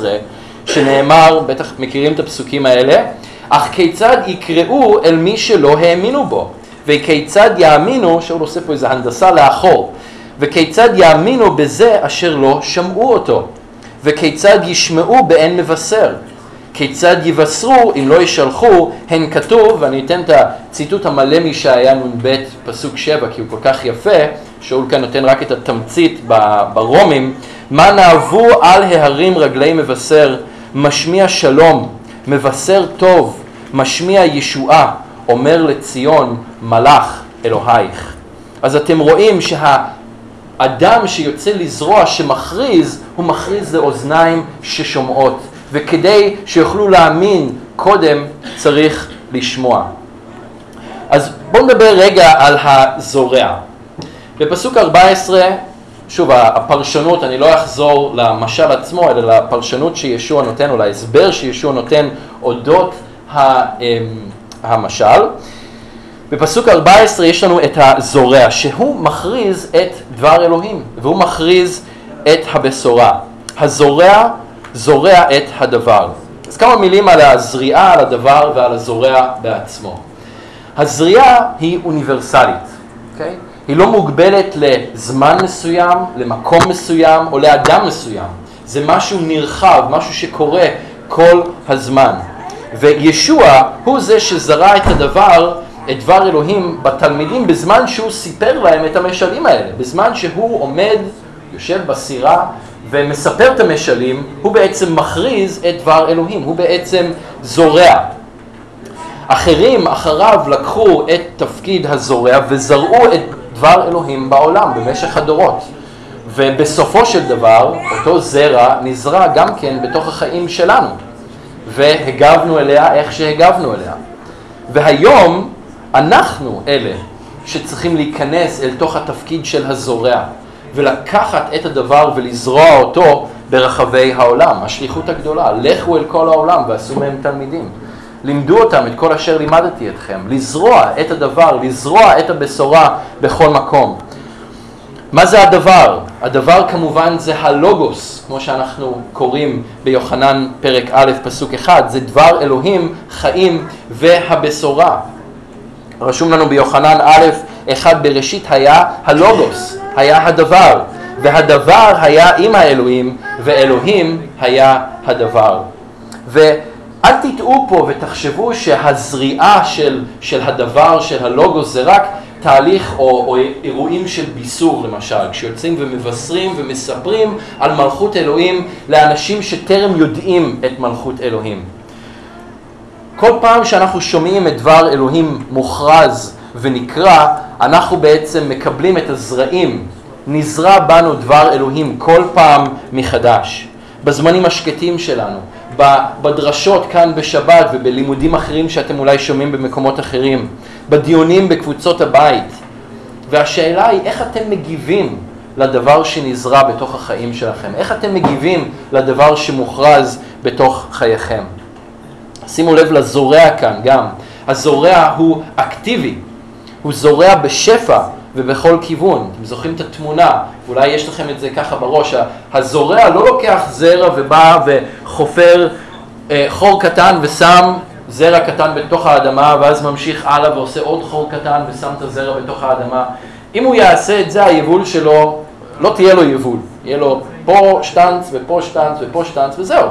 שנאמר, בטח מכירים את הפסוקים האלה, אך כיצד יקראו אל מי שלא האמינו בו, וכיצד יאמינו, שאול עושה פה איזו הנדסה לאחור, וכיצד יאמינו בזה אשר לא שמעו אותו, וכיצד ישמעו באין מבשר. כיצד יבשרו אם לא ישלחו, הן כתוב, ואני אתן את הציטוט המלא מישעיה נ"ב פסוק 7 כי הוא כל כך יפה, שאול כאן נותן רק את התמצית ברומים, מה נאבו על ההרים רגלי מבשר, משמיע שלום, מבשר טוב, משמיע ישועה, אומר לציון מלאך אלוהיך. אז אתם רואים שהאדם שיוצא לזרוע, שמכריז, הוא מכריז לאוזניים ששומעות. וכדי שיוכלו להאמין קודם צריך לשמוע. אז בואו נדבר רגע על הזורע. בפסוק 14, שוב, הפרשנות, אני לא אחזור למשל עצמו, אלא לפרשנות שישוע נותן, או להסבר שישוע נותן אודות אמ, המשל. בפסוק 14 יש לנו את הזורע, שהוא מכריז את דבר אלוהים, והוא מכריז את הבשורה. הזורע זורע את הדבר. אז כמה מילים על הזריעה, על הדבר ועל הזורע בעצמו. הזריעה היא אוניברסלית, okay? היא לא מוגבלת לזמן מסוים, למקום מסוים או לאדם מסוים. זה משהו נרחב, משהו שקורה כל הזמן. וישוע הוא זה שזרע את הדבר, את דבר אלוהים בתלמידים בזמן שהוא סיפר להם את המשלים האלה. בזמן שהוא עומד, יושב בסירה ומספר את המשלים, הוא בעצם מכריז את דבר אלוהים, הוא בעצם זורע. אחרים אחריו לקחו את תפקיד הזורע וזרעו את דבר אלוהים בעולם במשך הדורות. ובסופו של דבר, אותו זרע נזרע גם כן בתוך החיים שלנו. והגבנו אליה איך שהגבנו אליה. והיום אנחנו אלה שצריכים להיכנס אל תוך התפקיד של הזורע. ולקחת את הדבר ולזרוע אותו ברחבי העולם. השליחות הגדולה, לכו אל כל העולם ועשו מהם תלמידים. לימדו אותם את כל אשר לימדתי אתכם, לזרוע את הדבר, לזרוע את הבשורה בכל מקום. מה זה הדבר? הדבר כמובן זה הלוגוס, כמו שאנחנו קוראים ביוחנן פרק א' פסוק אחד, זה דבר אלוהים, חיים והבשורה. רשום לנו ביוחנן א', אחד בראשית היה הלוגוס, היה הדבר, והדבר היה עם האלוהים, ואלוהים היה הדבר. ואל תטעו פה ותחשבו שהזריעה של, של הדבר, של הלוגוס, זה רק תהליך או, או אירועים של ביסור למשל, כשיוצאים ומבשרים ומספרים על מלכות אלוהים לאנשים שטרם יודעים את מלכות אלוהים. כל פעם שאנחנו שומעים את דבר אלוהים מוכרז ונקרא, אנחנו בעצם מקבלים את הזרעים, נזרע בנו דבר אלוהים כל פעם מחדש. בזמנים השקטים שלנו, בדרשות כאן בשבת ובלימודים אחרים שאתם אולי שומעים במקומות אחרים, בדיונים בקבוצות הבית. והשאלה היא איך אתם מגיבים לדבר שנזרע בתוך החיים שלכם? איך אתם מגיבים לדבר שמוכרז בתוך חייכם? שימו לב לזורע כאן גם. הזורע הוא אקטיבי, הוא זורע בשפע ובכל כיוון. אתם זוכרים את התמונה, אולי יש לכם את זה ככה בראש, הזורע לא לוקח זרע ובא וחופר אה, חור קטן ושם זרע קטן בתוך האדמה ואז ממשיך הלאה ועושה עוד חור קטן ושם את הזרע בתוך האדמה. אם הוא יעשה את זה, היבול שלו, לא תהיה לו יבול. יהיה לו פה שטנץ ופה שטנץ ופה שטנץ וזהו.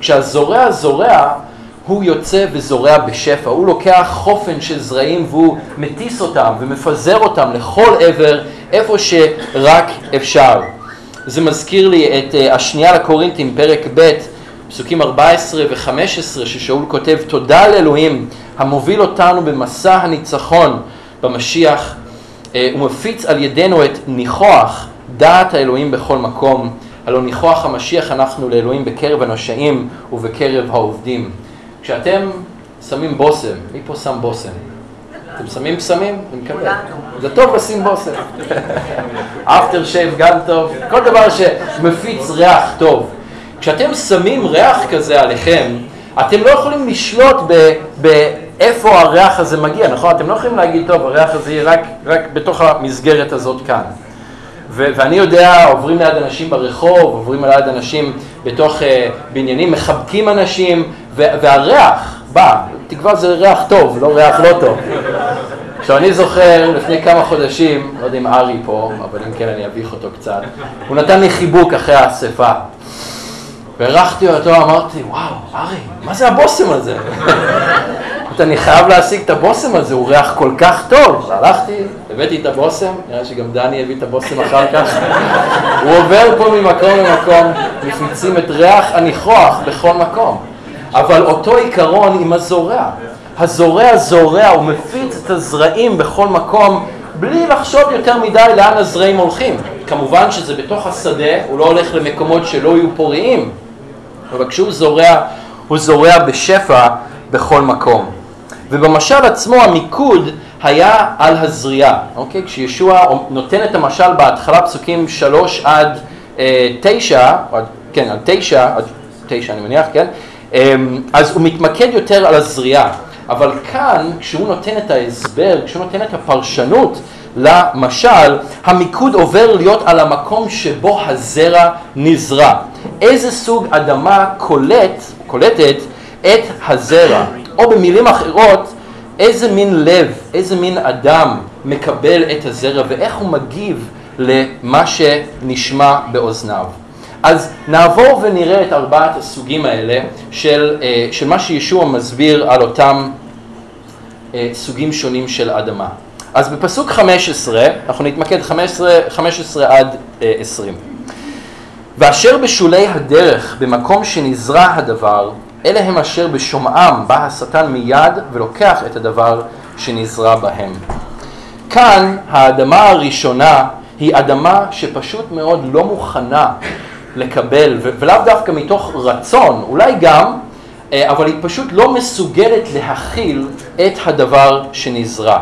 כשהזורע זורע, הוא יוצא וזורע בשפע, הוא לוקח חופן של זרעים והוא מטיס אותם ומפזר אותם לכל עבר, איפה שרק אפשר. זה מזכיר לי את אה, השנייה לקורינטים, פרק ב', פסוקים 14 ו-15, ששאול כותב, תודה לאלוהים המוביל אותנו במסע הניצחון במשיח, אה, ומפיץ על ידינו את ניחוח דעת האלוהים בכל מקום. הלא ניחוח המשיח אנחנו לאלוהים בקרב הנשאים ובקרב העובדים. כשאתם שמים בושם, מי פה שם בושם? אתם שמים בשמים? אני מקווה. זה טוב לשים בושם. אפטר שייב גם טוב, כל דבר שמפיץ ריח טוב. כשאתם שמים ריח כזה עליכם, אתם לא יכולים לשלוט באיפה הריח הזה מגיע, נכון? אתם לא יכולים להגיד, טוב, הריח הזה יהיה רק, רק בתוך המסגרת הזאת כאן. ו- ואני יודע, עוברים ליד אנשים ברחוב, עוברים ליד אנשים בתוך uh, בניינים, מחבקים אנשים, והריח בא, תקווה זה ריח טוב, לא ריח לא טוב. עכשיו אני זוכר לפני כמה חודשים, לא יודע אם ארי פה, אבל אם כן אני אביך אותו קצת, הוא נתן לי חיבוק אחרי האספה. והערכתי אותו, אמרתי, וואו, ארי, מה זה הבושם הזה? [laughs] אני חייב להשיג את הבושם הזה, הוא ריח כל כך טוב. הלכתי, הבאתי את הבושם, נראה שגם דני הביא את הבושם אחר כך. הוא עובר פה ממקום למקום, מפיצים את ריח הניחוח בכל מקום. אבל אותו עיקרון עם הזורע. הזורע זורע, הוא מפיץ את הזרעים בכל מקום, בלי לחשוב יותר מדי לאן הזרעים הולכים. כמובן שזה בתוך השדה, הוא לא הולך למקומות שלא יהיו פוריים, אבל כשהוא זורע, הוא זורע בשפע בכל מקום. ובמשל עצמו המיקוד היה על הזריעה, אוקיי? כשישוע נותן את המשל בהתחלה פסוקים שלוש עד אה, תשע, כן, עד תשע, עד תשע אני מניח, כן? אה, אז הוא מתמקד יותר על הזריעה. אבל כאן, כשהוא נותן את ההסבר, כשהוא נותן את הפרשנות למשל, המיקוד עובר להיות על המקום שבו הזרע נזרע. איזה סוג אדמה קולט, קולטת את הזרע, או במילים אחרות, איזה מין לב, איזה מין אדם מקבל את הזרע ואיך הוא מגיב למה שנשמע באוזניו. אז נעבור ונראה את ארבעת הסוגים האלה של, אה, של מה שישוע מסביר על אותם אה, סוגים שונים של אדמה. אז בפסוק 15, אנחנו נתמקד 15, 15 עד 20. ואשר בשולי הדרך, במקום שנזרע הדבר, אלה הם אשר בשומעם בא השטן מיד ולוקח את הדבר שנזרע בהם. כאן האדמה הראשונה היא אדמה שפשוט מאוד לא מוכנה לקבל, ולאו דווקא מתוך רצון, אולי גם, אה, אבל היא פשוט לא מסוגלת להכיל את הדבר שנזרע.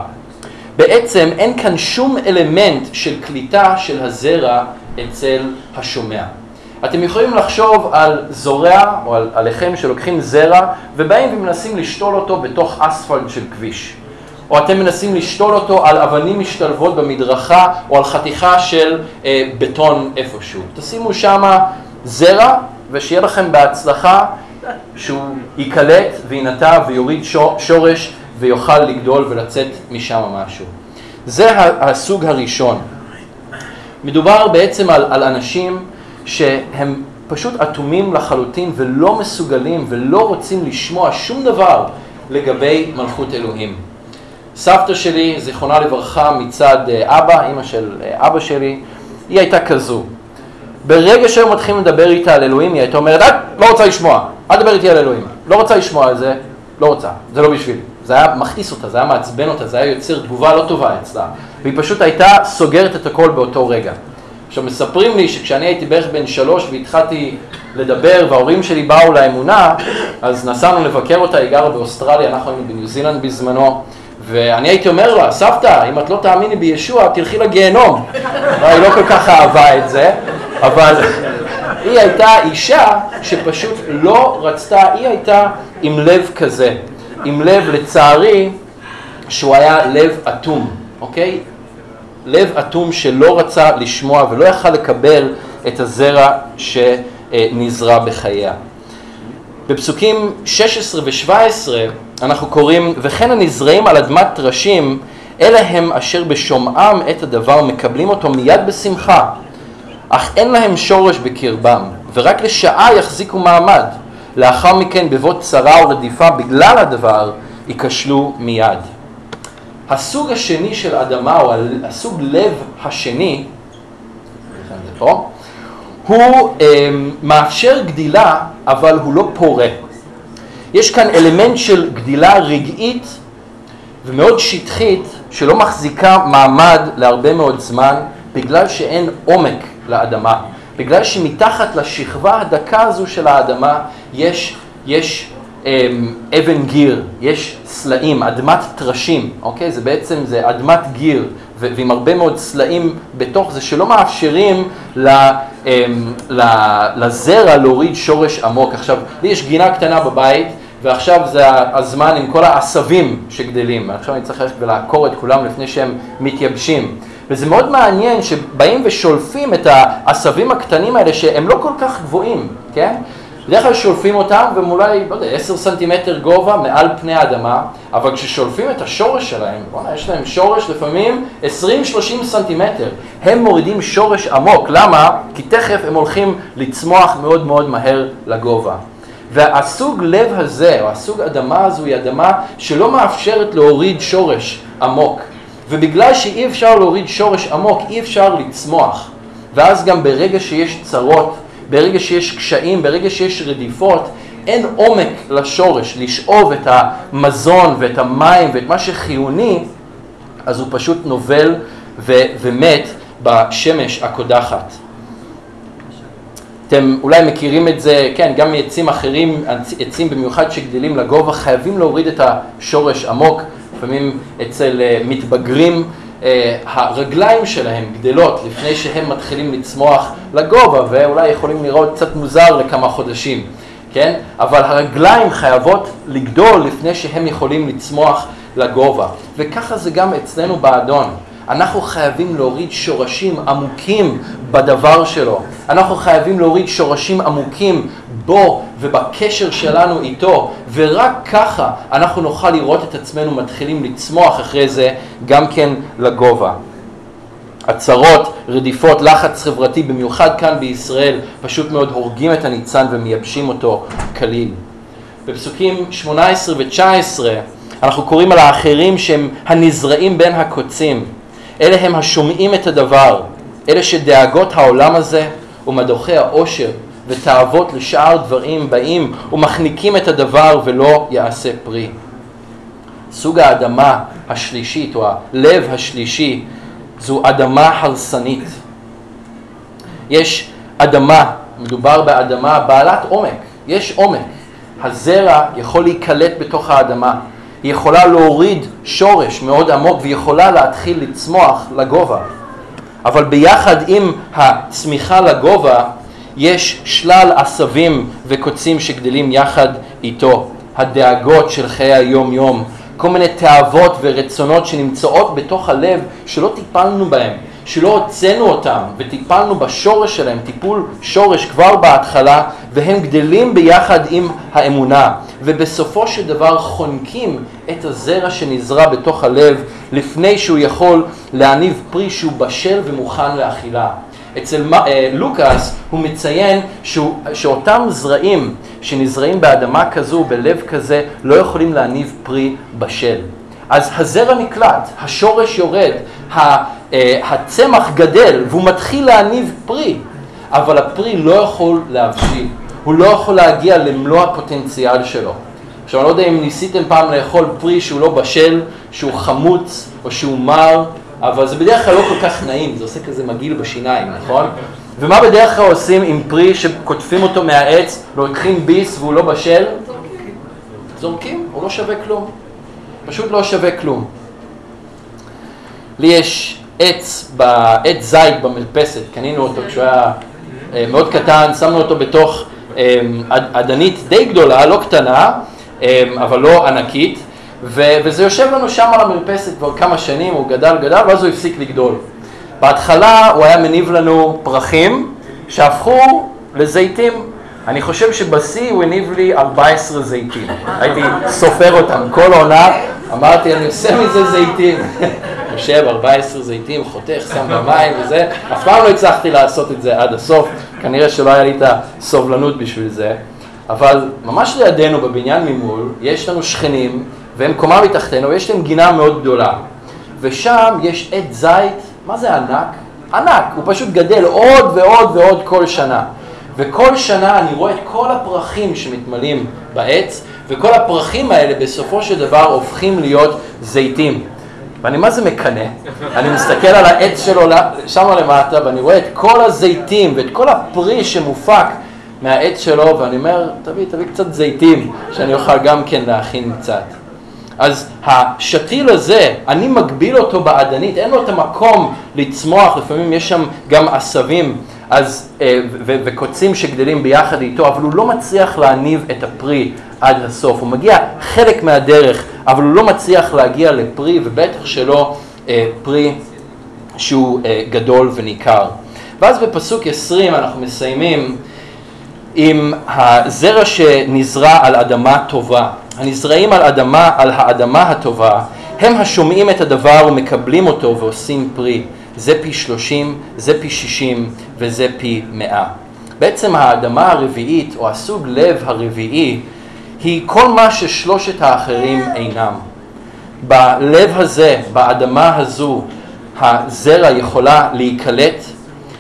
בעצם אין כאן שום אלמנט של קליטה של הזרע אצל השומע. אתם יכולים לחשוב על זורע או על, עליכם שלוקחים זרע ובאים ומנסים לשתול אותו בתוך אספלט של כביש. או אתם מנסים לשתול אותו על אבנים משתלבות במדרכה או על חתיכה של אה, בטון איפשהו. תשימו שמה זרע ושיהיה לכם בהצלחה שהוא ייקלט וינטע ויוריד שורש ויוכל לגדול ולצאת משם משהו. זה הסוג הראשון. מדובר בעצם על, על אנשים שהם פשוט אטומים לחלוטין ולא מסוגלים ולא רוצים לשמוע שום דבר לגבי מלכות אלוהים. סבתא שלי, זיכרונה לברכה, מצד אה, אבא, אימא של אה, אבא שלי, היא הייתה כזו. ברגע שהיו מתחילים לדבר איתה על אלוהים, היא הייתה אומרת, את לא רוצה לשמוע, אל תדבר איתי על אלוהים. לא רוצה לשמוע על זה, לא רוצה, זה לא בשבילי. זה היה מכעיס אותה, זה היה מעצבן אותה, זה היה יוצר תגובה לא טובה אצלה. והיא פשוט הייתה סוגרת את הכל באותו רגע. עכשיו מספרים לי שכשאני הייתי בערך בן שלוש והתחלתי לדבר וההורים שלי באו לאמונה, אז נסענו לבקר אותה, היא גרה באוסטרליה, אנחנו היינו בניו זילנד בזמנו, ואני הייתי אומר לה, סבתא, אם את לא תאמיני בישוע, תלכי לגיהנום. היא לא כל כך אהבה את זה, אבל היא הייתה אישה שפשוט לא רצתה, היא הייתה עם לב כזה, עם לב, לצערי, שהוא היה לב אטום, אוקיי? לב אטום שלא רצה לשמוע ולא יכל לקבל את הזרע שנזרע בחייה. בפסוקים 16 ו-17 אנחנו קוראים, וכן הנזרעים על אדמת טרשים, אלה הם אשר בשומעם את הדבר מקבלים אותו מיד בשמחה, אך אין להם שורש בקרבם, ורק לשעה יחזיקו מעמד. לאחר מכן בבוא צרה או רדיפה בגלל הדבר, ייכשלו מיד. הסוג השני של אדמה, או הסוג לב השני, פה, הוא אה, מאפשר גדילה, אבל הוא לא פורה. יש כאן אלמנט של גדילה רגעית ומאוד שטחית, שלא מחזיקה מעמד להרבה מאוד זמן, בגלל שאין עומק לאדמה. בגלל שמתחת לשכבה הדקה הזו של האדמה יש, יש אמ, אבן גיר, יש סלעים, אדמת טרשים, אוקיי? זה בעצם, זה אדמת גיר, ועם הרבה מאוד סלעים בתוך זה, שלא מאפשרים ל, לזרע להוריד שורש עמוק. עכשיו, לי יש גינה קטנה בבית, ועכשיו זה הזמן עם כל העשבים שגדלים. עכשיו אני צריך ללכת ולעקור את כולם לפני שהם מתייבשים. וזה מאוד מעניין שבאים ושולפים את העשבים הקטנים האלה שהם לא כל כך גבוהים, כן? בדרך כלל שולפים אותם והם אולי, לא יודע, 10 סנטימטר גובה מעל פני האדמה, אבל כששולפים את השורש שלהם, בוא'נה, יש להם שורש לפעמים 20-30 סנטימטר. הם מורידים שורש עמוק, למה? כי תכף הם הולכים לצמוח מאוד מאוד מהר לגובה. והסוג לב הזה, או הסוג אדמה הזו, היא אדמה שלא מאפשרת להוריד שורש עמוק. ובגלל שאי אפשר להוריד שורש עמוק, אי אפשר לצמוח. ואז גם ברגע שיש צרות, ברגע שיש קשיים, ברגע שיש רדיפות, אין עומק לשורש, לשאוב את המזון ואת המים ואת מה שחיוני, אז הוא פשוט נובל ו- ומת בשמש הקודחת. אתם אולי מכירים את זה, כן, גם מעצים אחרים, עצים במיוחד שגדלים לגובה, חייבים להוריד את השורש עמוק. לפעמים אצל אה, מתבגרים הרגליים שלהם גדלות לפני שהם מתחילים לצמוח לגובה ואולי יכולים לראות קצת מוזר לכמה חודשים, כן? אבל הרגליים חייבות לגדול לפני שהם יכולים לצמוח לגובה. וככה זה גם אצלנו באדון. אנחנו חייבים להוריד שורשים עמוקים בדבר שלו. אנחנו חייבים להוריד שורשים עמוקים בו ובקשר שלנו איתו, ורק ככה אנחנו נוכל לראות את עצמנו מתחילים לצמוח אחרי זה גם כן לגובה. עצרות, רדיפות, לחץ חברתי, במיוחד כאן בישראל, פשוט מאוד הורגים את הניצן ומייבשים אותו כליל. בפסוקים 18 ו-19 אנחנו קוראים על האחרים שהם הנזרעים בין הקוצים. אלה הם השומעים את הדבר, אלה שדאגות העולם הזה ומדוכי העושר ותאוות לשאר דברים באים ומחניקים את הדבר ולא יעשה פרי. סוג האדמה השלישית או הלב השלישי זו אדמה הרסנית. יש אדמה, מדובר באדמה בעלת עומק, יש עומק. הזרע יכול להיקלט בתוך האדמה, היא יכולה להוריד שורש מאוד עמוק והיא יכולה להתחיל לצמוח לגובה. אבל ביחד עם הצמיחה לגובה יש שלל עשבים וקוצים שגדלים יחד איתו. הדאגות של חיי היום-יום, כל מיני תאוות ורצונות שנמצאות בתוך הלב שלא טיפלנו בהם, שלא הוצאנו אותם וטיפלנו בשורש שלהם, טיפול שורש כבר בהתחלה, והם גדלים ביחד עם האמונה, ובסופו של דבר חונקים את הזרע שנזרע בתוך הלב לפני שהוא יכול להניב פרי שהוא בשל ומוכן לאכילה. אצל אה, לוקאס הוא מציין שהוא, שאותם זרעים שנזרעים באדמה כזו, בלב כזה, לא יכולים להניב פרי בשל. אז הזרע נקלט, השורש יורד, אה, הצמח גדל והוא מתחיל להניב פרי, אבל הפרי לא יכול להבשיל, הוא לא יכול להגיע למלוא הפוטנציאל שלו. עכשיו אני לא יודע אם ניסיתם פעם לאכול פרי שהוא לא בשל, שהוא חמוץ או שהוא מר, אבל זה בדרך כלל לא כל כך נעים, זה עושה כזה מגעיל בשיניים, נכון? ומה בדרך כלל עושים עם פרי שקוטפים אותו מהעץ, לוקחים ביס והוא לא בשל? זורקים. זורקים, הוא לא שווה כלום. פשוט לא שווה כלום. לי יש עץ, עץ זית במלפסת, קנינו אותו כשהוא היה אה, מאוד קטן, שמנו אותו בתוך אה, אדנית די גדולה, לא קטנה, אה, אבל לא ענקית, וזה יושב לנו שם על המרפסת כבר כמה שנים, הוא גדל גדל, ואז הוא הפסיק לגדול. בהתחלה הוא היה מניב לנו פרחים שהפכו לזיתים. אני חושב שבשיא הוא הניב לי 14 זיתים. הייתי סופר אותם כל עונה, אמרתי, אני עושה מזה זיתים. יושב 14 זיתים, חותך, שם במים וזה. אף פעם לא הצלחתי לעשות את זה עד הסוף, כנראה שלא היה לי את הסובלנות בשביל זה. אבל ממש לידינו בבניין ממול, יש לנו שכנים והם קומה מתחתנו, ויש להם גינה מאוד גדולה. ושם יש עץ זית, מה זה ענק? ענק, הוא פשוט גדל עוד ועוד ועוד כל שנה. וכל שנה אני רואה את כל הפרחים שמתמלאים בעץ, וכל הפרחים האלה בסופו של דבר הופכים להיות זיתים. ואני מה זה מקנא? אני מסתכל על העץ שלו שם למטה, ואני רואה את כל הזיתים ואת כל הפרי שמופק מהעץ שלו, ואני אומר, תביא, תביא קצת זיתים, שאני אוכל גם כן להכין קצת. אז השתיל הזה, אני מגביל אותו באדנית, אין לו את המקום לצמוח, לפעמים יש שם גם עשבים אז, אה, וקוצים שגדלים ביחד איתו, אבל הוא לא מצליח להניב את הפרי עד הסוף. הוא מגיע חלק מהדרך, אבל הוא לא מצליח להגיע לפרי, ובטח שלא אה, פרי שהוא אה, גדול וניכר. ואז בפסוק 20 אנחנו מסיימים עם הזרע שנזרע על אדמה טובה. הנזרעים על אדמה, על האדמה הטובה, הם השומעים את הדבר ומקבלים אותו ועושים פרי. זה פי שלושים, זה פי שישים וזה פי מאה. בעצם האדמה הרביעית, או הסוג לב הרביעי, היא כל מה ששלושת האחרים אינם. בלב הזה, באדמה הזו, הזרע יכולה להיקלט,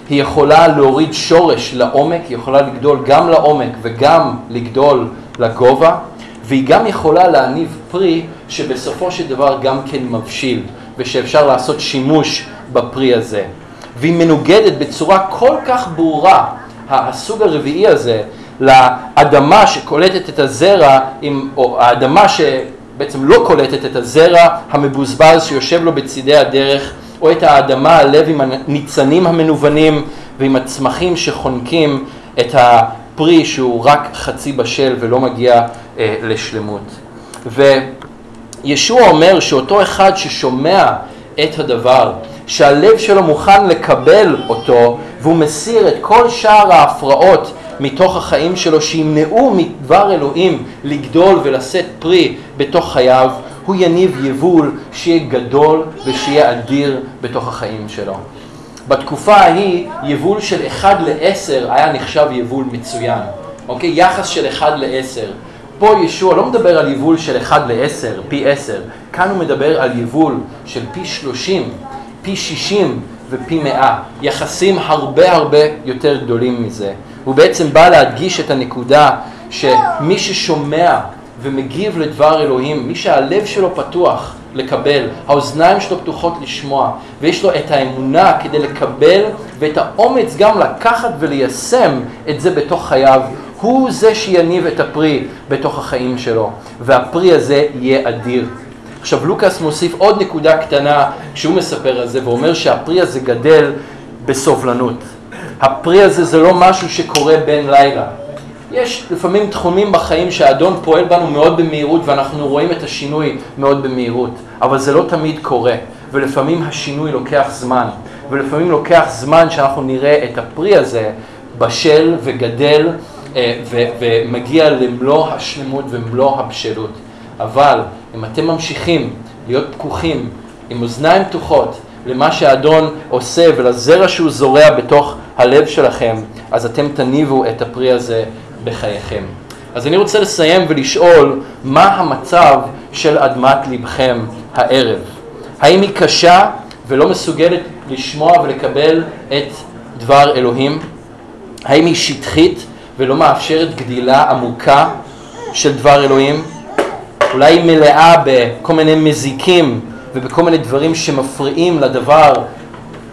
היא יכולה להוריד שורש לעומק, היא יכולה לגדול גם לעומק וגם לגדול לגובה, והיא גם יכולה להניב פרי שבסופו של דבר גם כן מבשיל, ושאפשר לעשות שימוש בפרי הזה. והיא מנוגדת בצורה כל כך ברורה, הסוג הרביעי הזה, לאדמה שקולטת את הזרע, עם, או האדמה ש... בעצם לא קולטת את הזרע המבוזבז שיושב לו בצידי הדרך, או את האדמה, הלב עם הניצנים המנוונים ועם הצמחים שחונקים את הפרי שהוא רק חצי בשל ולא מגיע אה, לשלמות. וישוע אומר שאותו אחד ששומע את הדבר, שהלב שלו מוכן לקבל אותו והוא מסיר את כל שאר ההפרעות מתוך החיים שלו שימנעו מדבר אלוהים לגדול ולשאת פרי בתוך חייו, הוא יניב יבול שיהיה גדול ושיהיה אדיר בתוך החיים שלו. בתקופה ההיא יבול של 1 ל-10 היה נחשב יבול מצוין, אוקיי? יחס של 1 ל-10. פה ישוע לא מדבר על יבול של 1 ל-10, פי 10, כאן הוא מדבר על יבול של פי 30, פי 60 ופי 100, יחסים הרבה הרבה יותר גדולים מזה. הוא בעצם בא להדגיש את הנקודה שמי ששומע ומגיב לדבר אלוהים, מי שהלב שלו פתוח לקבל, האוזניים שלו פתוחות לשמוע, ויש לו את האמונה כדי לקבל ואת האומץ גם לקחת וליישם את זה בתוך חייו, הוא זה שיניב את הפרי בתוך החיים שלו, והפרי הזה יהיה אדיר. עכשיו לוקאס מוסיף עוד נקודה קטנה כשהוא מספר על זה ואומר שהפרי הזה גדל בסובלנות. הפרי הזה זה לא משהו שקורה בין לילה. יש לפעמים תחומים בחיים שהאדון פועל בנו מאוד במהירות ואנחנו רואים את השינוי מאוד במהירות, אבל זה לא תמיד קורה, ולפעמים השינוי לוקח זמן, ולפעמים לוקח זמן שאנחנו נראה את הפרי הזה בשל וגדל אה, ומגיע למלוא השלמות ומלוא הבשלות. אבל אם אתם ממשיכים להיות פקוחים, עם אוזניים פתוחות, למה שהאדון עושה ולזרע שהוא זורע בתוך הלב שלכם, אז אתם תניבו את הפרי הזה בחייכם. אז אני רוצה לסיים ולשאול, מה המצב של אדמת לבכם הערב? האם היא קשה ולא מסוגלת לשמוע ולקבל את דבר אלוהים? האם היא שטחית ולא מאפשרת גדילה עמוקה של דבר אלוהים? אולי היא מלאה בכל מיני מזיקים ובכל מיני דברים שמפריעים לדבר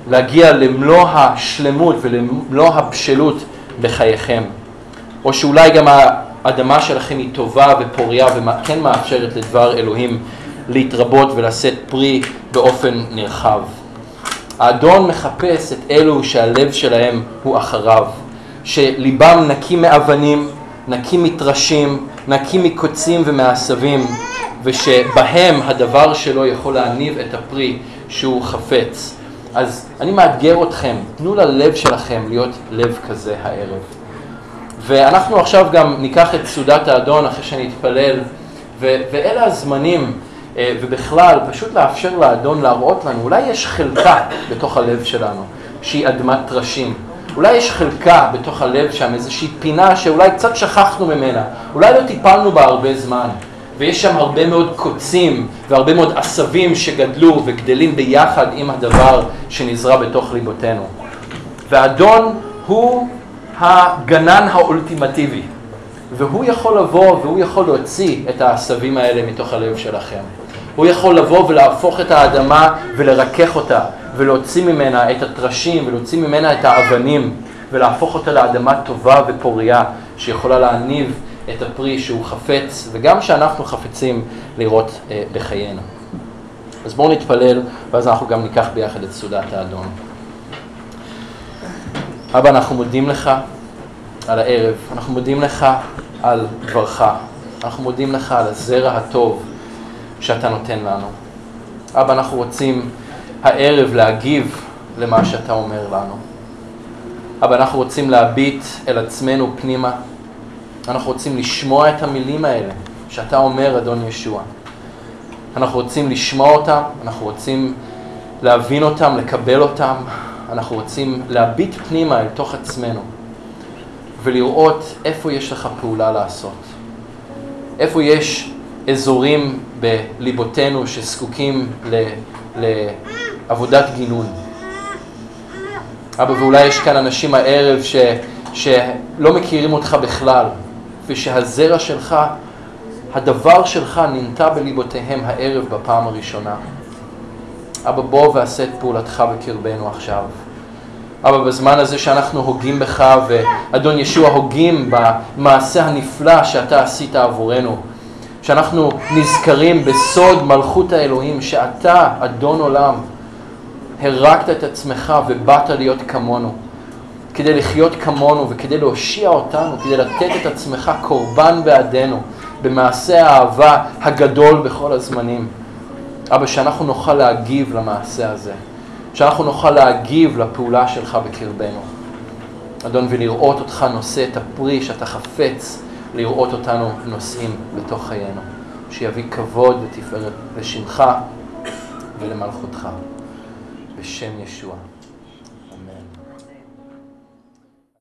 להגיע למלוא השלמות ולמלוא הבשלות בחייכם. או שאולי גם האדמה שלכם היא טובה ופוריה וכן מאפשרת לדבר אלוהים להתרבות ולשאת פרי באופן נרחב. האדון מחפש את אלו שהלב שלהם הוא אחריו, שליבם נקי מאבנים, נקי מטרשים, נקי מקוצים ומעשבים, ושבהם הדבר שלו יכול להניב את הפרי שהוא חפץ. אז אני מאתגר אתכם, תנו ללב שלכם להיות לב כזה הערב. ואנחנו עכשיו גם ניקח את סעודת האדון אחרי שאני אתפלל, ו- ואלה הזמנים, אה, ובכלל, פשוט לאפשר לאדון להראות לנו, אולי יש חלקה בתוך הלב שלנו, שהיא אדמת טרשים. אולי יש חלקה בתוך הלב שם, איזושהי פינה שאולי קצת שכחנו ממנה, אולי לא טיפלנו בה הרבה זמן. ויש שם הרבה מאוד קוצים והרבה מאוד עשבים שגדלו וגדלים ביחד עם הדבר שנזרע בתוך ליבותינו. והאדון הוא הגנן האולטימטיבי, והוא יכול לבוא והוא יכול להוציא את העשבים האלה מתוך הלב שלכם. הוא יכול לבוא ולהפוך את האדמה ולרכך אותה, ולהוציא ממנה את הטרשים ולהוציא ממנה את האבנים, ולהפוך אותה לאדמה טובה ופוריה שיכולה להניב את הפרי שהוא חפץ, וגם שאנחנו חפצים לראות אה, בחיינו. אז בואו נתפלל, ואז אנחנו גם ניקח ביחד את סעודת האדון. אבא, אנחנו מודים לך על הערב, אנחנו מודים לך על דברך, אנחנו מודים לך על הזרע הטוב שאתה נותן לנו. אבא, אנחנו רוצים הערב להגיב למה שאתה אומר לנו. אבא, אנחנו רוצים להביט אל עצמנו פנימה. אנחנו רוצים לשמוע את המילים האלה שאתה אומר, אדון ישוע. אנחנו רוצים לשמוע אותם, אנחנו רוצים להבין אותם, לקבל אותם, אנחנו רוצים להביט פנימה אל תוך עצמנו ולראות איפה יש לך פעולה לעשות. איפה יש אזורים בליבותינו שזקוקים ל, לעבודת גינון. אבא, ואולי יש כאן אנשים הערב ש, שלא מכירים אותך בכלל, ושהזרע שלך, הדבר שלך ננטע בליבותיהם הערב בפעם הראשונה. אבא, בוא ועשה את פעולתך בקרבנו עכשיו. אבא, בזמן הזה שאנחנו הוגים בך, ואדון ישוע הוגים במעשה הנפלא שאתה עשית עבורנו, שאנחנו נזכרים בסוד מלכות האלוהים, שאתה, אדון עולם, הרגת את עצמך ובאת להיות כמונו, כדי לחיות כמונו וכדי להושיע אותנו, כדי לתת את עצמך קורבן בעדנו, במעשה האהבה הגדול בכל הזמנים. אבא, שאנחנו נוכל להגיב למעשה הזה, שאנחנו נוכל להגיב לפעולה שלך בקרבנו. אדון, ולראות אותך נושא את הפרי שאתה חפץ לראות אותנו נושאים בתוך חיינו, שיביא כבוד ותפארת לשמך ולמלכותך. בשם ישוע. אמן.